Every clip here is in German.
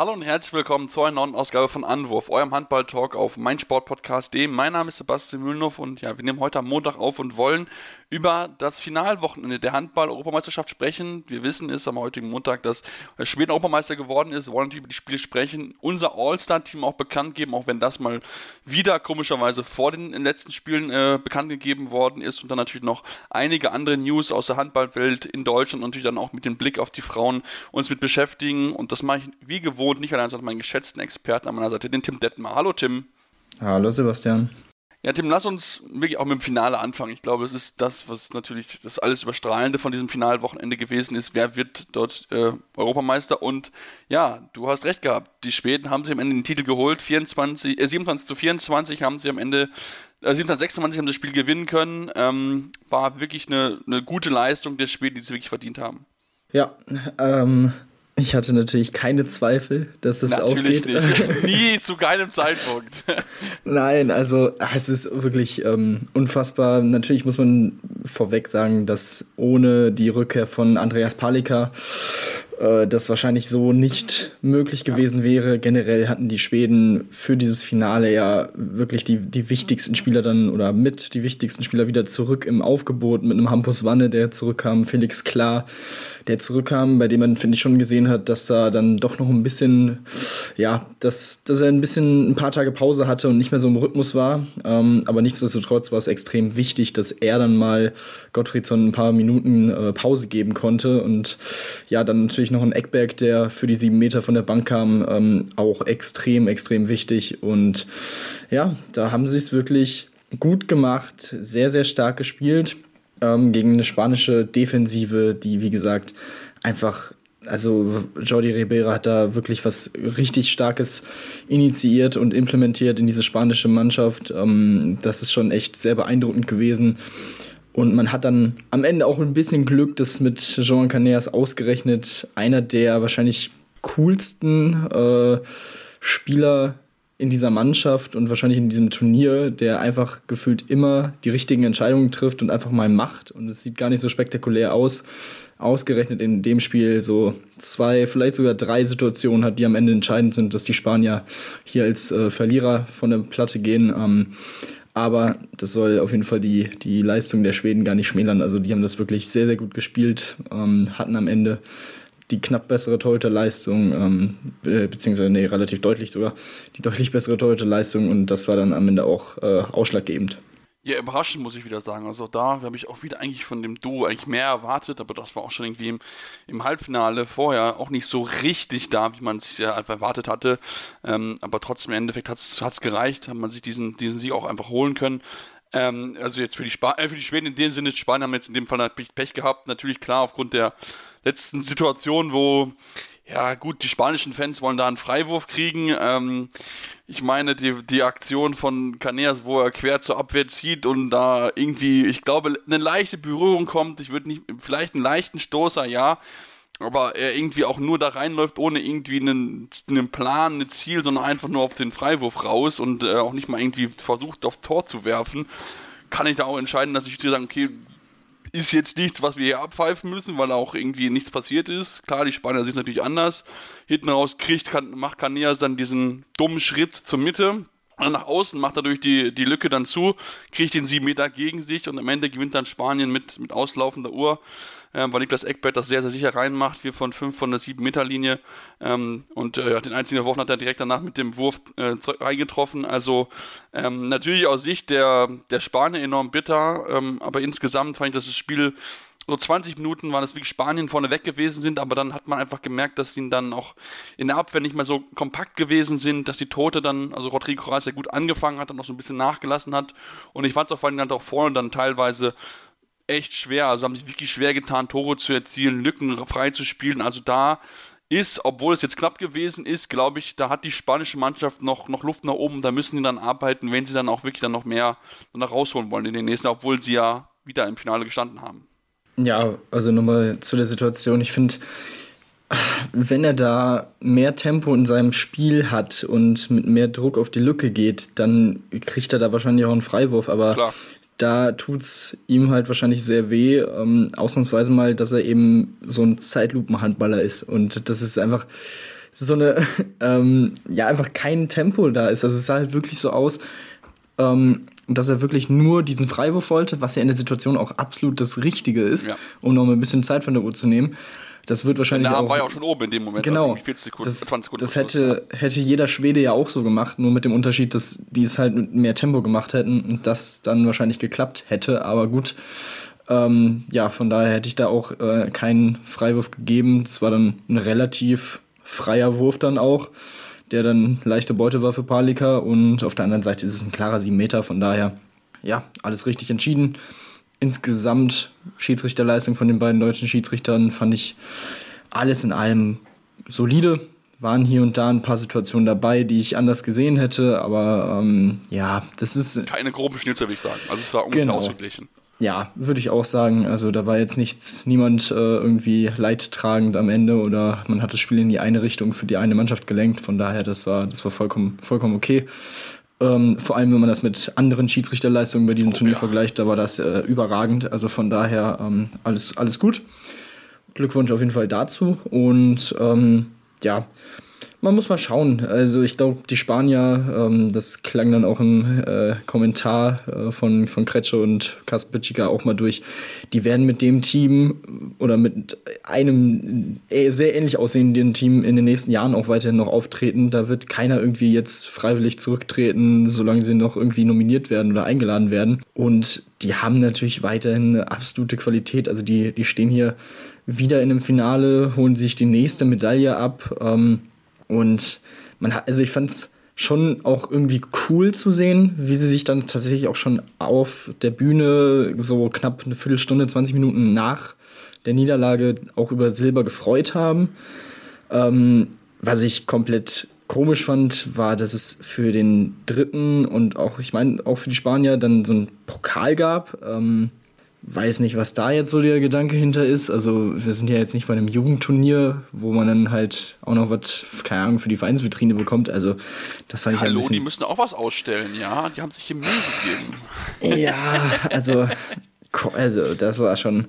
Hallo und herzlich willkommen zu einer neuen Ausgabe von Anwurf, eurem Handball-Talk auf meinsportpodcast.de. Mein Name ist Sebastian Mühlenhoff und ja, wir nehmen heute am Montag auf und wollen über das Finalwochenende der Handball-Europameisterschaft sprechen. Wir wissen es am heutigen Montag, dass Schweden Europameister geworden ist, wir wollen natürlich über die Spiele sprechen, unser All-Star-Team auch bekannt geben, auch wenn das mal wieder komischerweise vor den letzten Spielen äh, bekannt gegeben worden ist und dann natürlich noch einige andere News aus der Handballwelt in Deutschland und natürlich dann auch mit dem Blick auf die Frauen uns mit beschäftigen und das mache ich wie gewohnt, nicht allein, sondern meinen geschätzten Experten an meiner Seite, den Tim Detmer. Hallo Tim. Hallo Sebastian. Ja, Tim, lass uns wirklich auch mit dem Finale anfangen. Ich glaube, es ist das, was natürlich das alles Überstrahlende von diesem Finalwochenende gewesen ist. Wer wird dort äh, Europameister? Und ja, du hast recht gehabt. Die Schweden haben sich am Ende den Titel geholt. 24, äh, 27 zu 24 haben sie am Ende, äh, 27 26 haben das Spiel gewinnen können. Ähm, war wirklich eine, eine gute Leistung der Schweden, die sie wirklich verdient haben. Ja, ähm, ich hatte natürlich keine Zweifel, dass es natürlich aufgeht. Nicht. Nie zu keinem Zeitpunkt. Nein, also es ist wirklich ähm, unfassbar. Natürlich muss man vorweg sagen, dass ohne die Rückkehr von Andreas Palika äh, das wahrscheinlich so nicht möglich gewesen wäre. Generell hatten die Schweden für dieses Finale ja wirklich die, die wichtigsten Spieler dann oder mit die wichtigsten Spieler wieder zurück im Aufgebot mit einem Hampus Wanne, der zurückkam, Felix Klar, der zurückkam, bei dem man, finde ich, schon gesehen hat, dass da dann doch noch ein bisschen, ja, dass, dass er ein bisschen ein paar Tage Pause hatte und nicht mehr so im Rhythmus war. Ähm, aber nichtsdestotrotz war es extrem wichtig, dass er dann mal Gottfriedson ein paar Minuten äh, Pause geben konnte und ja, dann natürlich noch ein Eckberg, der für die sieben Meter von der Bank kam, ähm, auch extrem, extrem wichtig. Und ja, da haben sie es wirklich gut gemacht, sehr, sehr stark gespielt ähm, gegen eine spanische Defensive, die, wie gesagt, einfach also Jordi Ribera hat da wirklich was richtig Starkes initiiert und implementiert in diese spanische Mannschaft. Ähm, das ist schon echt sehr beeindruckend gewesen. Und man hat dann am Ende auch ein bisschen Glück, dass mit Jean Caneas ausgerechnet einer der wahrscheinlich coolsten äh, Spieler in dieser Mannschaft und wahrscheinlich in diesem Turnier, der einfach gefühlt immer die richtigen Entscheidungen trifft und einfach mal macht. Und es sieht gar nicht so spektakulär aus. Ausgerechnet in dem Spiel so zwei, vielleicht sogar drei Situationen hat, die am Ende entscheidend sind, dass die Spanier hier als äh, Verlierer von der Platte gehen. Ähm, aber das soll auf jeden Fall die, die Leistung der Schweden gar nicht schmälern. Also die haben das wirklich sehr, sehr gut gespielt, ähm, hatten am Ende die knapp bessere Torhüterleistung, ähm, beziehungsweise nee, relativ deutlich sogar, die deutlich bessere Torhüterleistung und das war dann am Ende auch äh, ausschlaggebend. Ja, überraschend muss ich wieder sagen. Also da habe ich auch wieder eigentlich von dem Duo eigentlich mehr erwartet, aber das war auch schon irgendwie im, im Halbfinale vorher auch nicht so richtig da, wie man es ja einfach erwartet hatte. Ähm, aber trotzdem im Endeffekt hat es gereicht, hat man sich diesen, diesen Sieg auch einfach holen können. Ähm, also jetzt für die, Sp äh, für die Schweden in dem Sinne, Spanien haben jetzt in dem Fall natürlich Pech gehabt. Natürlich klar aufgrund der letzten Situation, wo ja, gut, die spanischen Fans wollen da einen Freiwurf kriegen. Ähm, ich meine, die, die Aktion von Caneas, wo er quer zur Abwehr zieht und da irgendwie, ich glaube, eine leichte Berührung kommt. Ich würde nicht, vielleicht einen leichten Stoßer, ja. Aber er irgendwie auch nur da reinläuft, ohne irgendwie einen, einen Plan, ein Ziel, sondern einfach nur auf den Freiwurf raus und äh, auch nicht mal irgendwie versucht, aufs Tor zu werfen. Kann ich da auch entscheiden, dass ich sagen, okay, ist jetzt nichts, was wir hier abpfeifen müssen, weil auch irgendwie nichts passiert ist. Klar, die Spanier es natürlich anders. Hinten raus kriegt, kann, macht Caneas dann diesen dummen Schritt zur Mitte. Und nach außen macht er durch die, die Lücke dann zu, kriegt den sieben Meter gegen sich und am Ende gewinnt dann Spanien mit, mit auslaufender Uhr. Äh, weil Niklas Eckbert das sehr, sehr sicher reinmacht, wir von 5 von der 7 Meter Linie ähm, und äh, den einzigen Wurf hat er direkt danach mit dem Wurf äh, reingetroffen. Also ähm, natürlich aus Sicht der, der Spanier enorm bitter, ähm, aber insgesamt fand ich, dass das Spiel so 20 Minuten waren es wirklich Spanien vorne weg gewesen sind, aber dann hat man einfach gemerkt, dass sie dann auch in der Abwehr nicht mehr so kompakt gewesen sind, dass die Tote dann, also Rodrigo Corral sehr gut angefangen hat und noch so ein bisschen nachgelassen hat. Und ich fand es auch vor allem dann auch vorne dann teilweise echt schwer. Also haben sich wirklich schwer getan, Tore zu erzielen, Lücken frei zu spielen. Also da ist, obwohl es jetzt knapp gewesen ist, glaube ich, da hat die spanische Mannschaft noch, noch Luft nach oben. Da müssen die dann arbeiten, wenn sie dann auch wirklich dann noch mehr danach rausholen wollen in den nächsten, obwohl sie ja wieder im Finale gestanden haben. Ja, also nochmal zu der Situation. Ich finde, wenn er da mehr Tempo in seinem Spiel hat und mit mehr Druck auf die Lücke geht, dann kriegt er da wahrscheinlich auch einen Freiwurf. Aber Klar. Da tut's ihm halt wahrscheinlich sehr weh. Ähm, ausnahmsweise mal, dass er eben so ein Zeitlupenhandballer ist. Und das ist einfach so eine, ähm, ja, einfach kein Tempo da ist. Also es sah halt wirklich so aus, ähm, dass er wirklich nur diesen Freiwurf wollte, was ja in der Situation auch absolut das Richtige ist, ja. um noch mal ein bisschen Zeit von der Uhr zu nehmen. Das wird wahrscheinlich der auch. war ja auch schon oben in dem Moment. Genau. Also Sekunden, das, 20 Sekunden das hätte, hätte jeder Schwede ja auch so gemacht, nur mit dem Unterschied, dass die es halt mit mehr Tempo gemacht hätten und das dann wahrscheinlich geklappt hätte. Aber gut, ähm, ja, von daher hätte ich da auch äh, keinen Freiwurf gegeben. Es war dann ein relativ freier Wurf dann auch der dann leichte Beute war für Palika. Und auf der anderen Seite ist es ein klarer 7 Meter. Von daher, ja, alles richtig entschieden. Insgesamt Schiedsrichterleistung von den beiden deutschen Schiedsrichtern fand ich alles in allem solide. Waren hier und da ein paar Situationen dabei, die ich anders gesehen hätte, aber ähm, ja, das ist. Keine groben Schnitzer, würde ich sagen. Also es war ungefähr genau. ausgeglichen. Ja, würde ich auch sagen. Also da war jetzt nichts, niemand äh, irgendwie leidtragend am Ende oder man hat das Spiel in die eine Richtung für die eine Mannschaft gelenkt. Von daher, das war, das war vollkommen, vollkommen okay. Ähm, vor allem, wenn man das mit anderen Schiedsrichterleistungen bei diesem oh, Turnier ja. vergleicht, da war das äh, überragend. Also von daher ähm, alles, alles gut. Glückwunsch auf jeden Fall dazu. Und ähm, ja, man muss mal schauen. Also ich glaube, die Spanier, ähm, das klang dann auch im äh, Kommentar äh, von, von Kretsche und Kaspicica auch mal durch, die werden mit dem Team oder mit einem äh, sehr ähnlich aussehenden Team in den nächsten Jahren auch weiterhin noch auftreten. Da wird keiner irgendwie jetzt freiwillig zurücktreten, solange sie noch irgendwie nominiert werden oder eingeladen werden. Und die haben natürlich weiterhin eine absolute Qualität. Also die, die stehen hier wieder in einem Finale, holen sich die nächste Medaille ab. Ähm, und man hat, also ich fand es schon auch irgendwie cool zu sehen, wie sie sich dann tatsächlich auch schon auf der Bühne so knapp eine Viertelstunde, 20 Minuten nach der Niederlage auch über Silber gefreut haben. Ähm, was ich komplett komisch fand, war, dass es für den dritten und auch, ich meine, auch für die Spanier dann so einen Pokal gab. Ähm, weiß nicht, was da jetzt so der Gedanke hinter ist. Also wir sind ja jetzt nicht bei einem Jugendturnier, wo man dann halt auch noch was, keine Ahnung, für die Vereinsvitrine bekommt. Also das fand ich Hallo, ein bisschen... die müssen auch was ausstellen, ja. Die haben sich hier Mühe gegeben. Ja, also, also das war schon...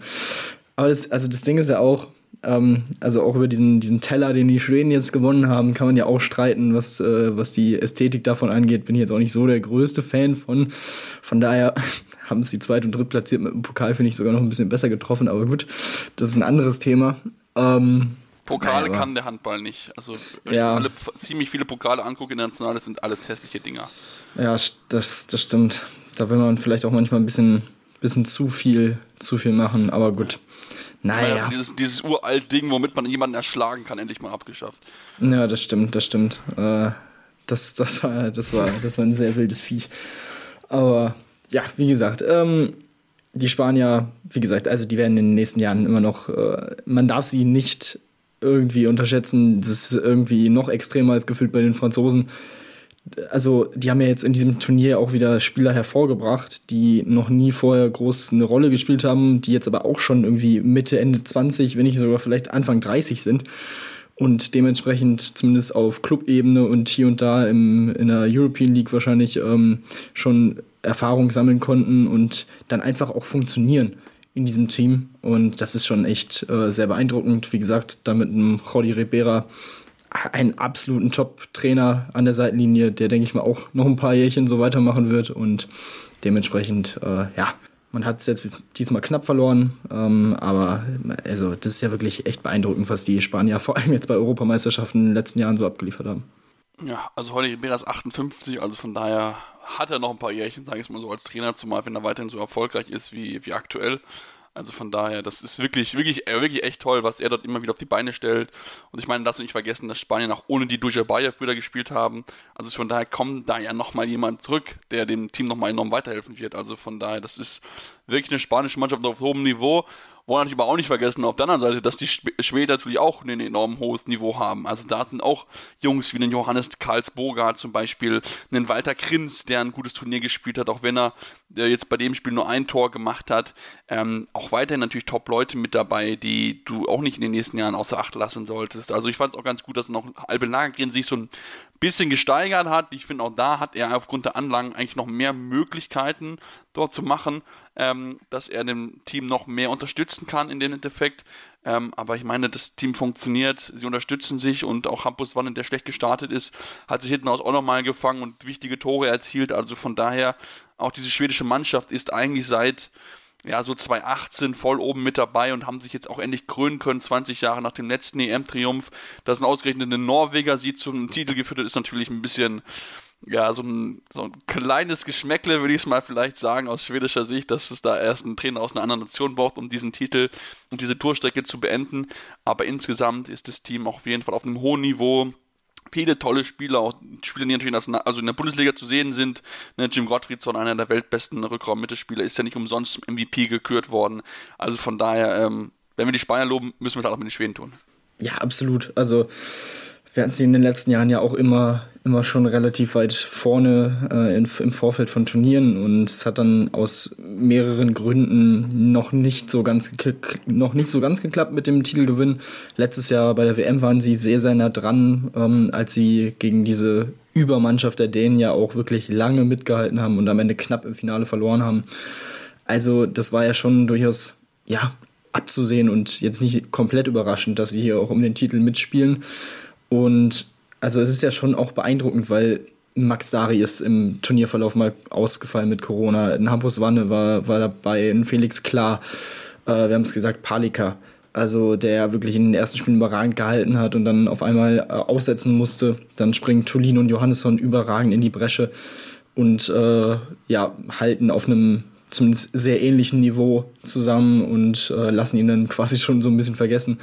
Aber das, also das Ding ist ja auch, ähm, also auch über diesen, diesen Teller, den die Schweden jetzt gewonnen haben, kann man ja auch streiten, was, äh, was die Ästhetik davon angeht. Bin ich jetzt auch nicht so der größte Fan von. Von daher haben es die zweit- und drittplatziert mit dem Pokal, finde ich, sogar noch ein bisschen besser getroffen, aber gut, das ist ein anderes Thema. Ähm, Pokale naja, kann der Handball nicht. Also, wenn ja. ich alle, ziemlich viele Pokale angucke, das sind alles hässliche Dinger. Ja, das, das stimmt. Da will man vielleicht auch manchmal ein bisschen, bisschen zu viel, zu viel machen, aber gut. Naja. naja dieses, dieses uralt Ding, womit man jemanden erschlagen kann, endlich mal abgeschafft. Ja, das stimmt, das stimmt. Äh, das, das, war, das, war, das war ein sehr wildes Viech. Aber ja, wie gesagt, ähm, die Spanier, wie gesagt, also die werden in den nächsten Jahren immer noch, äh, man darf sie nicht irgendwie unterschätzen. Das ist irgendwie noch extremer als gefühlt bei den Franzosen. Also, die haben ja jetzt in diesem Turnier auch wieder Spieler hervorgebracht, die noch nie vorher groß eine Rolle gespielt haben, die jetzt aber auch schon irgendwie Mitte, Ende 20, wenn nicht sogar vielleicht Anfang 30 sind und dementsprechend zumindest auf Clubebene und hier und da im, in der European League wahrscheinlich ähm, schon Erfahrung sammeln konnten und dann einfach auch funktionieren in diesem Team. Und das ist schon echt äh, sehr beeindruckend. Wie gesagt, da mit einem Jordi Ribera einen absoluten Top-Trainer an der Seitenlinie, der, denke ich mal, auch noch ein paar Jährchen so weitermachen wird. Und dementsprechend, äh, ja, Man hat es jetzt diesmal knapp verloren, ähm, aber also das ist ja wirklich echt beeindruckend, was die Spanier vor allem jetzt bei Europameisterschaften in den letzten Jahren so abgeliefert haben. Ja, also heute wäre es 58, also von daher hat er noch ein paar Jährchen, sage ich mal so, als Trainer, zumal wenn er weiterhin so erfolgreich ist wie, wie aktuell. Also von daher, das ist wirklich, wirklich, äh, wirklich echt toll, was er dort immer wieder auf die Beine stellt. Und ich meine, darfst du nicht vergessen, dass Spanien auch ohne die Dujabayev-Brüder gespielt haben. Also von daher kommt da ja nochmal jemand zurück, der dem Team nochmal enorm weiterhelfen wird. Also von daher, das ist wirklich eine spanische Mannschaft auf hohem Niveau. Wollen natürlich aber auch nicht vergessen, auf der anderen Seite, dass die Schweden natürlich auch ein enorm hohes Niveau haben. Also da sind auch Jungs wie den Johannes Karlsburger zum Beispiel, einen Walter Krins, der ein gutes Turnier gespielt hat, auch wenn er jetzt bei dem Spiel nur ein Tor gemacht hat. Ähm, auch weiterhin natürlich Top-Leute mit dabei, die du auch nicht in den nächsten Jahren außer Acht lassen solltest. Also ich fand es auch ganz gut, dass noch Albin Lagergren sich so ein bisschen gesteigert hat. Ich finde auch da hat er aufgrund der Anlagen eigentlich noch mehr Möglichkeiten dort zu machen, ähm, dass er dem Team noch mehr unterstützen kann in dem Endeffekt. Ähm, aber ich meine, das Team funktioniert, sie unterstützen sich und auch Hampus Wannen, der schlecht gestartet ist, hat sich hinten aus auch nochmal gefangen und wichtige Tore erzielt. Also von daher, auch diese schwedische Mannschaft ist eigentlich seit ja, so 2018 voll oben mit dabei und haben sich jetzt auch endlich krönen können, 20 Jahre nach dem letzten EM-Triumph. Dass ein ausgerechnet Norweger sie zum Titel geführt hat, ist natürlich ein bisschen, ja, so ein, so ein kleines Geschmäckle, würde ich es mal vielleicht sagen, aus schwedischer Sicht, dass es da erst einen Trainer aus einer anderen Nation braucht, um diesen Titel und um diese Tourstrecke zu beenden. Aber insgesamt ist das Team auf jeden Fall auf einem hohen Niveau viele tolle Spieler, auch Spieler, die natürlich in, also in der Bundesliga zu sehen sind. Ne, Jim Gottfriedson, einer der weltbesten Rückraum-Mittelspieler, ist ja nicht umsonst MVP gekürt worden. Also von daher, ähm, wenn wir die Spanier loben, müssen wir es auch mit den Schweden tun. Ja, absolut. Also wir hatten sie in den letzten Jahren ja auch immer, immer schon relativ weit vorne äh, in, im Vorfeld von Turnieren und es hat dann aus mehreren Gründen noch nicht so ganz noch nicht so ganz geklappt mit dem Titelgewinn. Letztes Jahr bei der WM waren sie sehr sehr nah dran, ähm, als sie gegen diese Übermannschaft der Dänen ja auch wirklich lange mitgehalten haben und am Ende knapp im Finale verloren haben. Also das war ja schon durchaus ja abzusehen und jetzt nicht komplett überraschend, dass sie hier auch um den Titel mitspielen. Und also es ist ja schon auch beeindruckend, weil Max Dari ist im Turnierverlauf mal ausgefallen mit Corona. Ein Hampus Wanne war, war dabei, ein Felix Klar, äh, wir haben es gesagt, Palika. Also der wirklich in den ersten Spielen überragend gehalten hat und dann auf einmal äh, aussetzen musste. Dann springen Tulin und Johannesson überragend in die Bresche und äh, ja, halten auf einem zumindest sehr ähnlichen Niveau zusammen und äh, lassen ihn dann quasi schon so ein bisschen vergessen.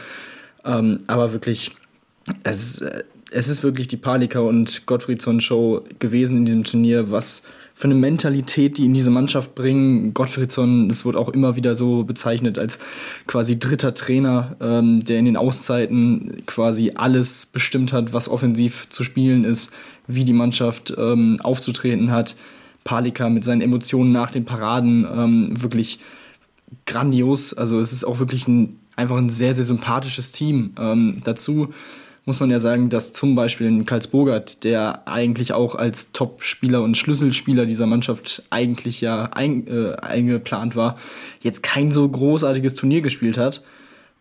Ähm, aber wirklich es ist, äh, es ist wirklich die Palika und Gottfriedson Show gewesen in diesem Turnier, was für eine Mentalität, die in diese Mannschaft bringen. Gottfriedson, das wird auch immer wieder so bezeichnet als quasi dritter Trainer, ähm, der in den Auszeiten quasi alles bestimmt hat, was offensiv zu spielen ist, wie die Mannschaft ähm, aufzutreten hat. Palika mit seinen Emotionen nach den Paraden ähm, wirklich grandios. Also es ist auch wirklich ein, einfach ein sehr, sehr sympathisches Team. Ähm, dazu muss man ja sagen, dass zum Beispiel ein Karls Bogart, der eigentlich auch als Top-Spieler und Schlüsselspieler dieser Mannschaft eigentlich ja ein, äh, eingeplant war, jetzt kein so großartiges Turnier gespielt hat.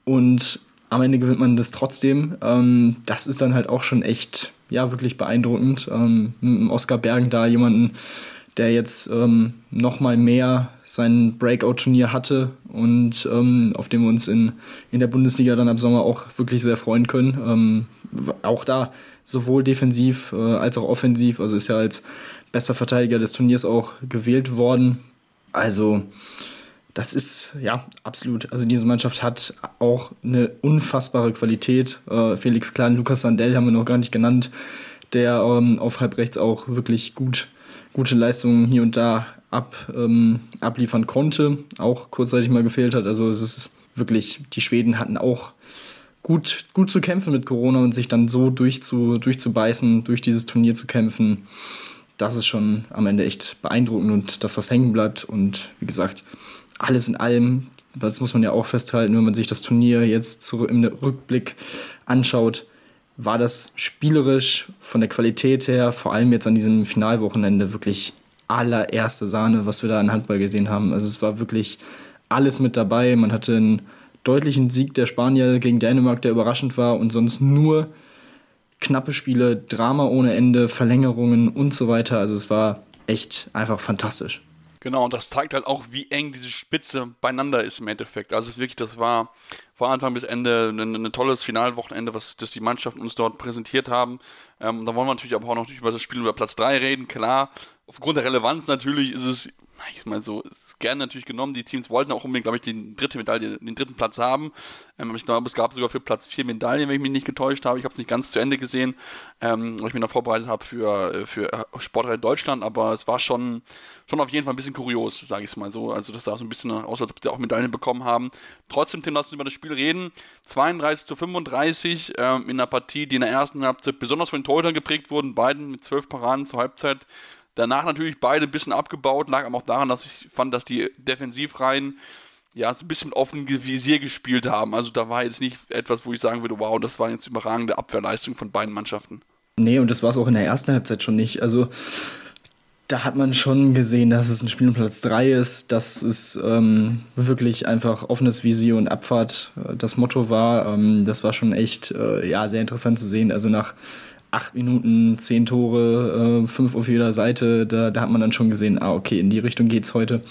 Und am Ende gewinnt man das trotzdem. Ähm, das ist dann halt auch schon echt, ja, wirklich beeindruckend. Ähm, Oscar Bergen da jemanden, der jetzt ähm, noch mehr sein Breakout-Turnier hatte und ähm, auf dem wir uns in, in der Bundesliga dann ab Sommer auch wirklich sehr freuen können. Ähm, auch da sowohl defensiv äh, als auch offensiv, also ist ja als bester Verteidiger des Turniers auch gewählt worden. Also das ist ja absolut. Also diese Mannschaft hat auch eine unfassbare Qualität. Äh, Felix Klein, Lukas Sandell haben wir noch gar nicht genannt, der ähm, auf halb rechts auch wirklich gut gute Leistungen hier und da ab, ähm, abliefern konnte, auch kurzzeitig mal gefehlt hat. Also es ist wirklich, die Schweden hatten auch gut, gut zu kämpfen mit Corona und sich dann so durchzu, durchzubeißen, durch dieses Turnier zu kämpfen. Das ist schon am Ende echt beeindruckend und das, was hängen bleibt. Und wie gesagt, alles in allem, das muss man ja auch festhalten, wenn man sich das Turnier jetzt zu, im Rückblick anschaut, war das spielerisch von der Qualität her, vor allem jetzt an diesem Finalwochenende, wirklich allererste Sahne, was wir da an Handball gesehen haben. Also es war wirklich alles mit dabei. Man hatte einen deutlichen Sieg der Spanier gegen Dänemark, der überraschend war und sonst nur knappe Spiele, Drama ohne Ende, Verlängerungen und so weiter. Also es war echt einfach fantastisch. Genau, und das zeigt halt auch, wie eng diese Spitze beieinander ist im Endeffekt. Also wirklich, das war von Anfang bis Ende ein, ein tolles Finalwochenende, was das die Mannschaften uns dort präsentiert haben. Ähm, da wollen wir natürlich aber auch noch über das Spiel über Platz 3 reden. Klar, aufgrund der Relevanz natürlich ist es ich mal so, ist gerne natürlich genommen. Die Teams wollten auch unbedingt, glaube ich, die dritte Medaille, den dritten Platz haben. Ähm, ich glaube, es gab sogar für Platz vier Medaillen, wenn ich mich nicht getäuscht habe. Ich habe es nicht ganz zu Ende gesehen, ähm, weil ich mich noch vorbereitet habe für, äh, für äh, Sportreihe Deutschland, aber es war schon, schon auf jeden Fall ein bisschen kurios, sage ich es mal so. Also das sah so ein bisschen aus, als ob sie auch Medaillen bekommen haben. Trotzdem, Tim, lass uns über das Spiel reden. 32 zu 35 ähm, in einer Partie, die in der ersten Halbzeit besonders von den Torhütern geprägt wurden, beiden mit zwölf Paraden zur Halbzeit Danach natürlich beide ein bisschen abgebaut, lag aber auch daran, dass ich fand, dass die Defensivreihen ja so ein bisschen mit offenem Visier gespielt haben. Also da war jetzt nicht etwas, wo ich sagen würde, wow, das war jetzt überragende Abwehrleistung von beiden Mannschaften. Nee, und das war es auch in der ersten Halbzeit schon nicht. Also da hat man schon gesehen, dass es ein Spiel um Platz 3 ist, dass es ähm, wirklich einfach offenes Visier und Abfahrt äh, das Motto war. Ähm, das war schon echt äh, ja, sehr interessant zu sehen. Also nach acht Minuten, zehn Tore, äh, fünf auf jeder Seite, da, da hat man dann schon gesehen, ah, okay, in die Richtung geht's heute.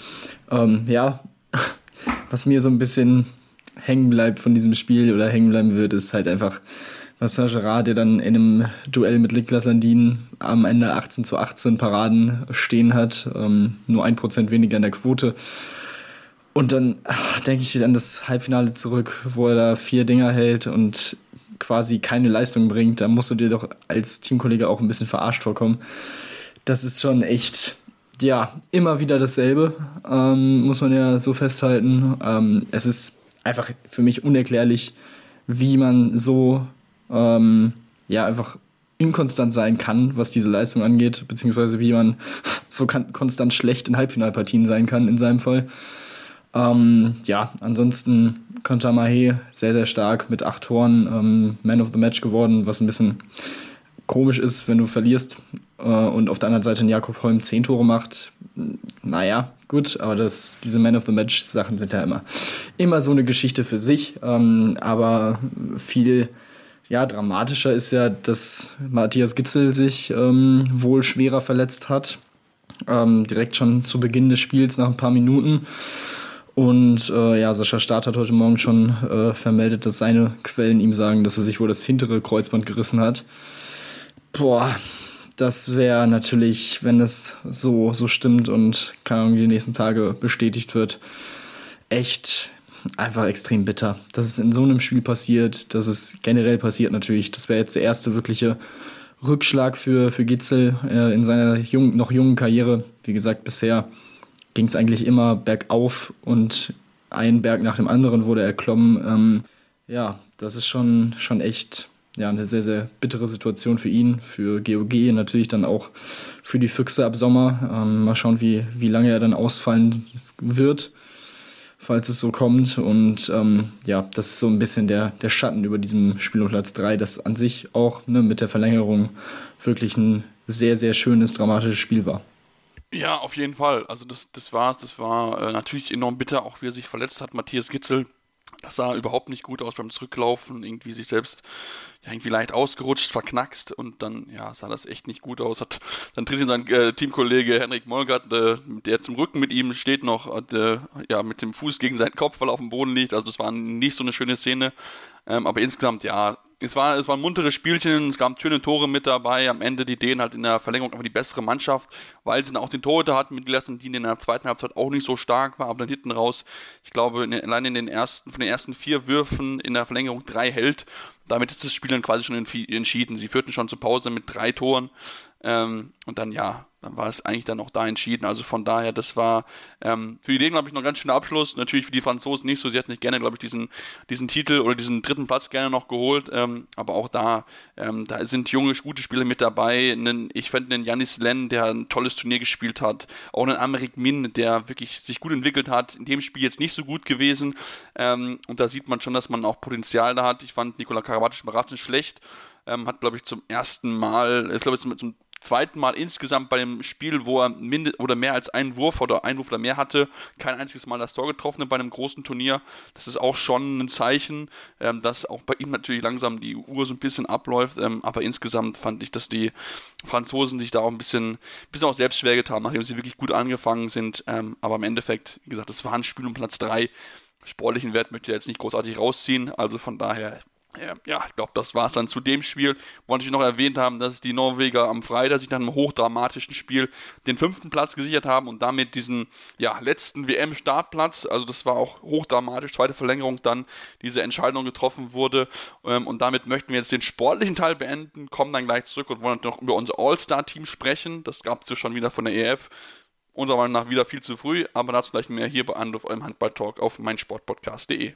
Ähm, ja, was mir so ein bisschen hängen bleibt von diesem Spiel oder hängen bleiben wird, ist halt einfach Marcel Gerard, der dann in einem Duell mit Niklas Sandin am Ende 18 zu 18 Paraden stehen hat, ähm, nur ein Prozent weniger in der Quote. Und dann denke ich an das Halbfinale zurück, wo er da vier Dinger hält und quasi keine Leistung bringt, dann musst du dir doch als Teamkollege auch ein bisschen verarscht vorkommen. Das ist schon echt, ja, immer wieder dasselbe, ähm, muss man ja so festhalten. Ähm, es ist einfach für mich unerklärlich, wie man so, ähm, ja, einfach inkonstant sein kann, was diese Leistung angeht, beziehungsweise wie man so konstant schlecht in Halbfinalpartien sein kann in seinem Fall. Ähm, ja, ansonsten Kontamahe sehr, sehr stark mit acht Toren ähm, Man of the Match geworden, was ein bisschen komisch ist, wenn du verlierst äh, und auf der anderen Seite ein Jakob Holm zehn Tore macht. Naja, gut, aber das, diese Man of the Match Sachen sind ja immer, immer so eine Geschichte für sich. Ähm, aber viel ja, dramatischer ist ja, dass Matthias Gitzel sich ähm, wohl schwerer verletzt hat. Ähm, direkt schon zu Beginn des Spiels nach ein paar Minuten. Und äh, ja, Sascha Staat hat heute Morgen schon äh, vermeldet, dass seine Quellen ihm sagen, dass er sich wohl das hintere Kreuzband gerissen hat. Boah, das wäre natürlich, wenn es so, so stimmt und keine Ahnung, die nächsten Tage bestätigt wird, echt einfach extrem bitter. Dass es in so einem Spiel passiert, dass es generell passiert natürlich. Das wäre jetzt der erste wirkliche Rückschlag für, für Gitzel äh, in seiner jung, noch jungen Karriere. Wie gesagt, bisher ging es eigentlich immer bergauf und ein Berg nach dem anderen wurde erklommen. Ähm, ja, das ist schon, schon echt ja, eine sehr, sehr bittere Situation für ihn, für GOG, natürlich dann auch für die Füchse ab Sommer. Ähm, mal schauen, wie, wie lange er dann ausfallen wird, falls es so kommt. Und ähm, ja, das ist so ein bisschen der, der Schatten über diesem Spiel um Platz 3, das an sich auch ne, mit der Verlängerung wirklich ein sehr, sehr schönes, dramatisches Spiel war. Ja, auf jeden Fall. Also das, das war's. Das war äh, natürlich enorm bitter, auch wie er sich verletzt hat. Matthias Gitzel, das sah überhaupt nicht gut aus beim Zurücklaufen. Irgendwie sich selbst ja, irgendwie leicht ausgerutscht, verknackst und dann ja, sah das echt nicht gut aus. Hat, dann tritt ihn sein äh, Teamkollege Henrik Molgert, äh, der zum Rücken mit ihm steht noch, äh, ja, mit dem Fuß gegen seinen Kopf, weil er auf dem Boden liegt. Also das war nicht so eine schöne Szene. Ähm, aber insgesamt, ja, es war, es war ein munteres Spielchen, es gab schöne Tore mit dabei. Am Ende die Dänen halt in der Verlängerung einfach die bessere Mannschaft, weil sie dann auch den Torhüter hatten mit Gilles die in der zweiten Halbzeit auch nicht so stark war, aber dann hinten raus, ich glaube, in, allein in den ersten, von den ersten vier Würfen in der Verlängerung drei hält. Damit ist das Spiel dann quasi schon entschieden. Sie führten schon zur Pause mit drei Toren. Ähm, und dann ja, dann war es eigentlich dann auch da entschieden. Also von daher, das war ähm, für die Dänen, glaube ich, noch ein ganz schöner Abschluss. Natürlich für die Franzosen nicht so. Sie hätten nicht gerne, glaube ich, diesen, diesen Titel oder diesen dritten Platz gerne noch geholt. Ähm, aber auch da, ähm, da sind junge, gute Spieler mit dabei. Einen, ich fand einen Janis Len, der ein tolles Turnier gespielt hat. Auch einen Amerik Min, der wirklich sich gut entwickelt hat. In dem Spiel jetzt nicht so gut gewesen. Ähm, und da sieht man schon, dass man auch Potenzial da hat. Ich fand Nikola Karabatic überraschend schlecht ähm, hat, glaube ich, zum ersten Mal, ist, glaube ich, zum, zum zweiten Mal insgesamt bei dem Spiel, wo er mind oder mehr als einen Wurf oder einen Wurf oder mehr hatte, kein einziges Mal das Tor getroffen bei einem großen Turnier. Das ist auch schon ein Zeichen, ähm, dass auch bei ihm natürlich langsam die Uhr so ein bisschen abläuft. Ähm, aber insgesamt fand ich, dass die Franzosen sich da auch ein bisschen, bisschen auch selbst schwer getan haben, nachdem sie wirklich gut angefangen sind. Ähm, aber im Endeffekt, wie gesagt, es war ein Spiel um Platz 3. Sportlichen Wert möchte ich jetzt nicht großartig rausziehen. Also von daher ja, ich glaube, das war es dann zu dem Spiel. Wollte ich noch erwähnt haben, dass die Norweger am Freitag sich nach einem hochdramatischen Spiel den fünften Platz gesichert haben und damit diesen ja, letzten WM-Startplatz, also das war auch hochdramatisch, zweite Verlängerung dann diese Entscheidung getroffen wurde. Ähm, und damit möchten wir jetzt den sportlichen Teil beenden, kommen dann gleich zurück und wollen noch über unser All-Star-Team sprechen. Das gab es ja schon wieder von der EF. Unserer Meinung nach wieder viel zu früh, aber dazu vielleicht mehr hier bei Anruf eurem Handball-Talk auf meinsportpodcast.de.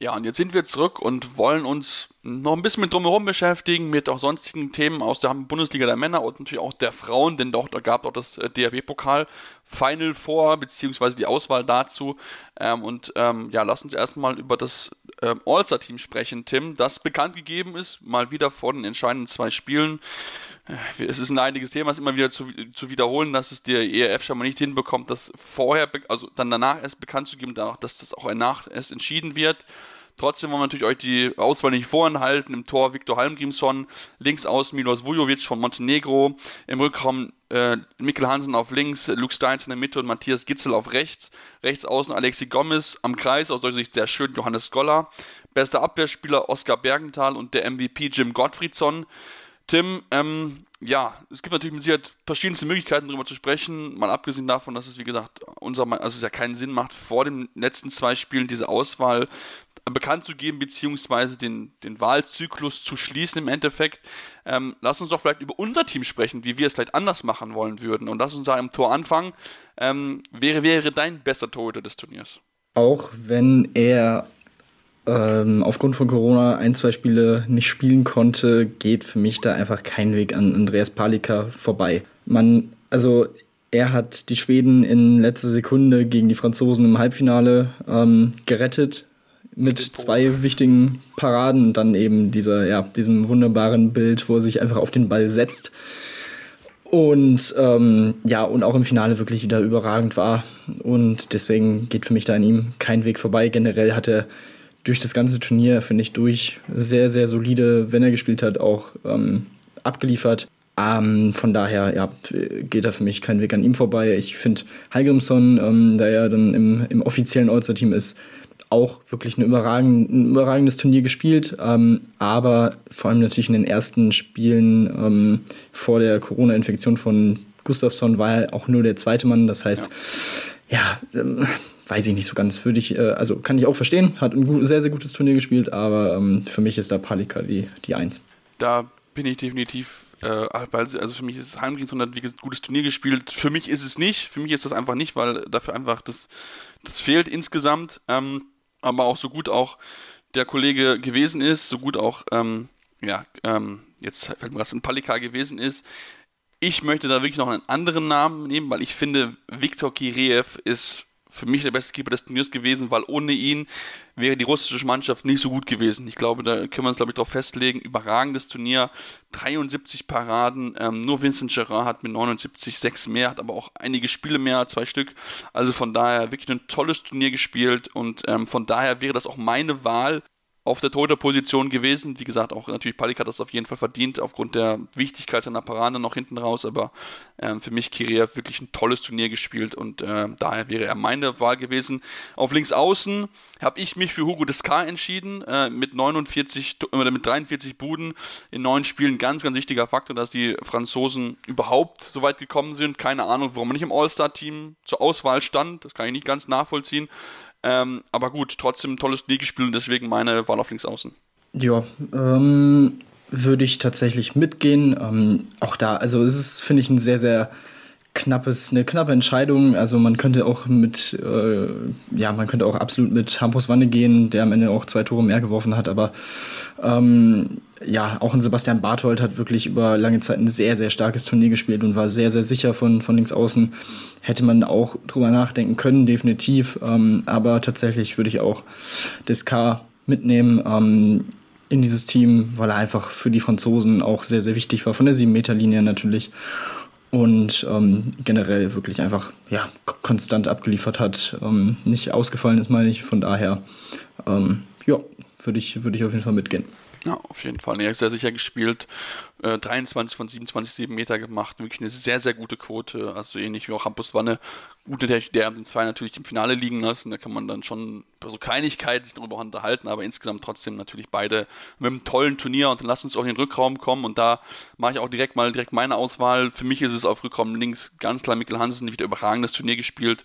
Ja, und jetzt sind wir zurück und wollen uns noch ein bisschen mit drumherum beschäftigen, mit auch sonstigen Themen aus der Bundesliga der Männer und natürlich auch der Frauen, denn da gab es auch das äh, DRB-Pokal Final vor, beziehungsweise die Auswahl dazu. Ähm, und ähm, ja, lass uns erstmal über das ähm, All-Star-Team sprechen, Tim, das bekannt gegeben ist, mal wieder vor den entscheidenden zwei Spielen. Es ist ein einiges Thema, es immer wieder zu, zu wiederholen, dass es der ERF schon mal nicht hinbekommt, das vorher, also dann danach erst bekannt zu geben, dass das auch danach erst entschieden wird. Trotzdem wollen wir natürlich euch die Auswahl nicht vorenthalten. Im Tor Viktor Halmgrimsson, links außen Milos Vujovic von Montenegro, im Rückraum äh, Mikkel Hansen auf links, Luke Steins in der Mitte und Matthias Gitzel auf rechts. Rechts außen Alexi Gomez am Kreis, aus deutscher Sicht sehr schön, Johannes Goller. Bester Abwehrspieler Oskar Bergenthal und der MVP Jim Gottfriedson. Tim, ähm, ja, es gibt natürlich mit Sicherheit verschiedenste Möglichkeiten darüber zu sprechen, mal abgesehen davon, dass es wie gesagt unser, also es ja keinen Sinn macht, vor den letzten zwei Spielen diese Auswahl bekannt zu geben, beziehungsweise den, den Wahlzyklus zu schließen im Endeffekt. Ähm, lass uns doch vielleicht über unser Team sprechen, wie wir es vielleicht anders machen wollen würden. Und lass uns da im Tor anfangen. Ähm, wer wäre dein bester Torhüter des Turniers? Auch wenn er ähm, aufgrund von Corona ein, zwei Spiele nicht spielen konnte, geht für mich da einfach kein Weg an Andreas Palika vorbei. Man, also er hat die Schweden in letzter Sekunde gegen die Franzosen im Halbfinale ähm, gerettet mit zwei wichtigen Paraden und dann eben dieser, ja, diesem wunderbaren Bild, wo er sich einfach auf den Ball setzt. Und ähm, ja, und auch im Finale wirklich wieder überragend war. Und deswegen geht für mich da an ihm kein Weg vorbei. Generell hat er durch das ganze Turnier, finde ich, durch sehr, sehr solide, wenn er gespielt hat, auch ähm, abgeliefert. Ähm, von daher ja, geht da für mich kein Weg an ihm vorbei. Ich finde Heilgrimsson, ähm, der ja dann im, im offiziellen All-Star-Team ist, auch wirklich ein, überragend, ein überragendes Turnier gespielt, ähm, aber vor allem natürlich in den ersten Spielen ähm, vor der Corona-Infektion von Gustafsson war er auch nur der zweite Mann. Das heißt, ja, ja ähm, weiß ich nicht so ganz. Würde ich, äh, also kann ich auch verstehen, hat ein gut, sehr, sehr gutes Turnier gespielt, aber ähm, für mich ist da Palika die, die Eins. Da bin ich definitiv äh, also für mich ist es Heimgehen, sondern wie gesagt, gutes Turnier gespielt. Für mich ist es nicht. Für mich ist das einfach nicht, weil dafür einfach das, das fehlt insgesamt. Ähm, aber auch so gut auch der Kollege gewesen ist, so gut auch, ähm, ja, ähm, jetzt fällt mir was in Palika gewesen ist. Ich möchte da wirklich noch einen anderen Namen nehmen, weil ich finde, Viktor Kireev ist für mich der beste Keeper des Turniers gewesen, weil ohne ihn wäre die russische Mannschaft nicht so gut gewesen. Ich glaube, da können wir uns, glaube ich, darauf festlegen. Überragendes Turnier, 73 Paraden, ähm, nur Vincent Gerard hat mit 79 sechs mehr, hat aber auch einige Spiele mehr, zwei Stück. Also von daher wirklich ein tolles Turnier gespielt und ähm, von daher wäre das auch meine Wahl auf der Torhüter-Position gewesen. Wie gesagt, auch natürlich Palik hat das auf jeden Fall verdient, aufgrund der Wichtigkeit seiner Parade noch hinten raus. Aber ähm, für mich Kiria wirklich ein tolles Turnier gespielt und äh, daher wäre er meine Wahl gewesen. Auf links außen habe ich mich für Hugo Descar entschieden, äh, mit 49 oder mit 43 Buden in neun Spielen. Ganz, ganz wichtiger Faktor, dass die Franzosen überhaupt so weit gekommen sind. Keine Ahnung, warum man nicht im All-Star-Team zur Auswahl stand. Das kann ich nicht ganz nachvollziehen. Ähm, aber gut, trotzdem tolles Ligaspiel und deswegen meine Wahl auf links außen. Ja, ähm, würde ich tatsächlich mitgehen. Ähm, auch da, also es ist, finde ich, ein sehr, sehr knappes, eine knappe Entscheidung. Also man könnte auch mit, äh, ja, man könnte auch absolut mit Hampus Wanne gehen, der am Ende auch zwei Tore mehr geworfen hat, aber ähm, ja, auch ein Sebastian Barthold hat wirklich über lange Zeit ein sehr, sehr starkes Turnier gespielt und war sehr, sehr sicher von, von links außen. Hätte man auch drüber nachdenken können, definitiv. Ähm, aber tatsächlich würde ich auch Descar mitnehmen ähm, in dieses Team, weil er einfach für die Franzosen auch sehr, sehr wichtig war, von der 7-Meter-Linie natürlich. Und ähm, generell wirklich einfach ja, konstant abgeliefert hat. Ähm, nicht ausgefallen ist, meine ich. Von daher, ähm, ja, würde ich, würd ich auf jeden Fall mitgehen. Ja, auf jeden Fall. Er ist sehr sicher gespielt. Äh, 23 von 27 7 Meter gemacht. Wirklich eine sehr, sehr gute Quote. Also ähnlich wie auch Hampus Wanne. Gute, der, der den zwei natürlich im Finale liegen lassen. Da kann man dann schon bei so Kleinigkeiten sich darüber unterhalten, aber insgesamt trotzdem natürlich beide mit einem tollen Turnier. Und dann lasst uns auch in den Rückraum kommen. Und da mache ich auch direkt mal direkt meine Auswahl. Für mich ist es auf Rückraum links ganz klar Mikkel Hansen, wieder überragendes Turnier gespielt.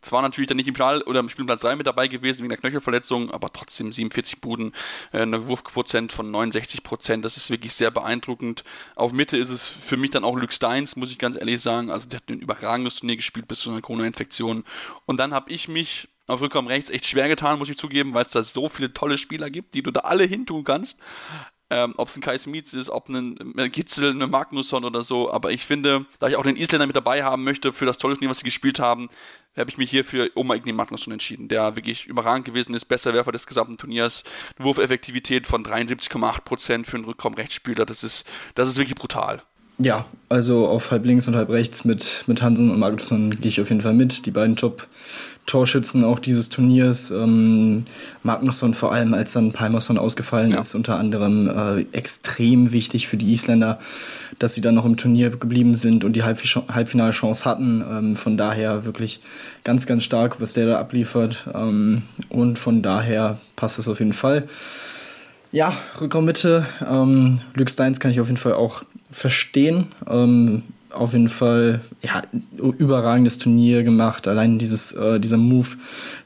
Zwar natürlich dann nicht im Final oder im Spielplatz 3 mit dabei gewesen wegen der Knöchelverletzung, aber trotzdem 47 Buden, äh, eine Wurfprozent von 69 Prozent. Das ist wirklich sehr beeindruckend. Auf Mitte ist es für mich dann auch Luke Steins, muss ich ganz ehrlich sagen. Also der hat ein überragendes Turnier gespielt bis zu einer Corona-Infektion. Und dann habe ich mich auf Rückraum rechts echt schwer getan, muss ich zugeben, weil es da so viele tolle Spieler gibt, die du da alle hintun kannst. Ähm, ob es ein Kai Smith ist, ob ein Gitzel, ein Magnusson oder so. Aber ich finde, da ich auch den Isländer mit dabei haben möchte für das tolle Turnier, was sie gespielt haben, habe ich mich hier für Oma Igni Magnusson entschieden, der wirklich überragend gewesen ist, bester Werfer des gesamten Turniers, Wurfeffektivität von 73,8% für einen Rückraum-Rechtsspieler, das ist, das ist wirklich brutal. Ja, also auf halb links und halb rechts mit, mit Hansen und Magnusson gehe ich auf jeden Fall mit. Die beiden Top, Torschützen auch dieses Turniers. Ähm, Magnusson vor allem, als dann Palmerson ausgefallen ja. ist, unter anderem äh, extrem wichtig für die Isländer, dass sie dann noch im Turnier geblieben sind und die Halbf Halbfinalchance hatten. Ähm, von daher wirklich ganz, ganz stark, was der da abliefert. Ähm, und von daher passt es auf jeden Fall. Ja, Rückraummitte. Ähm, Luke Steins kann ich auf jeden Fall auch verstehen. Ähm, auf jeden Fall ja, überragendes Turnier gemacht. Allein dieses, äh, dieser Move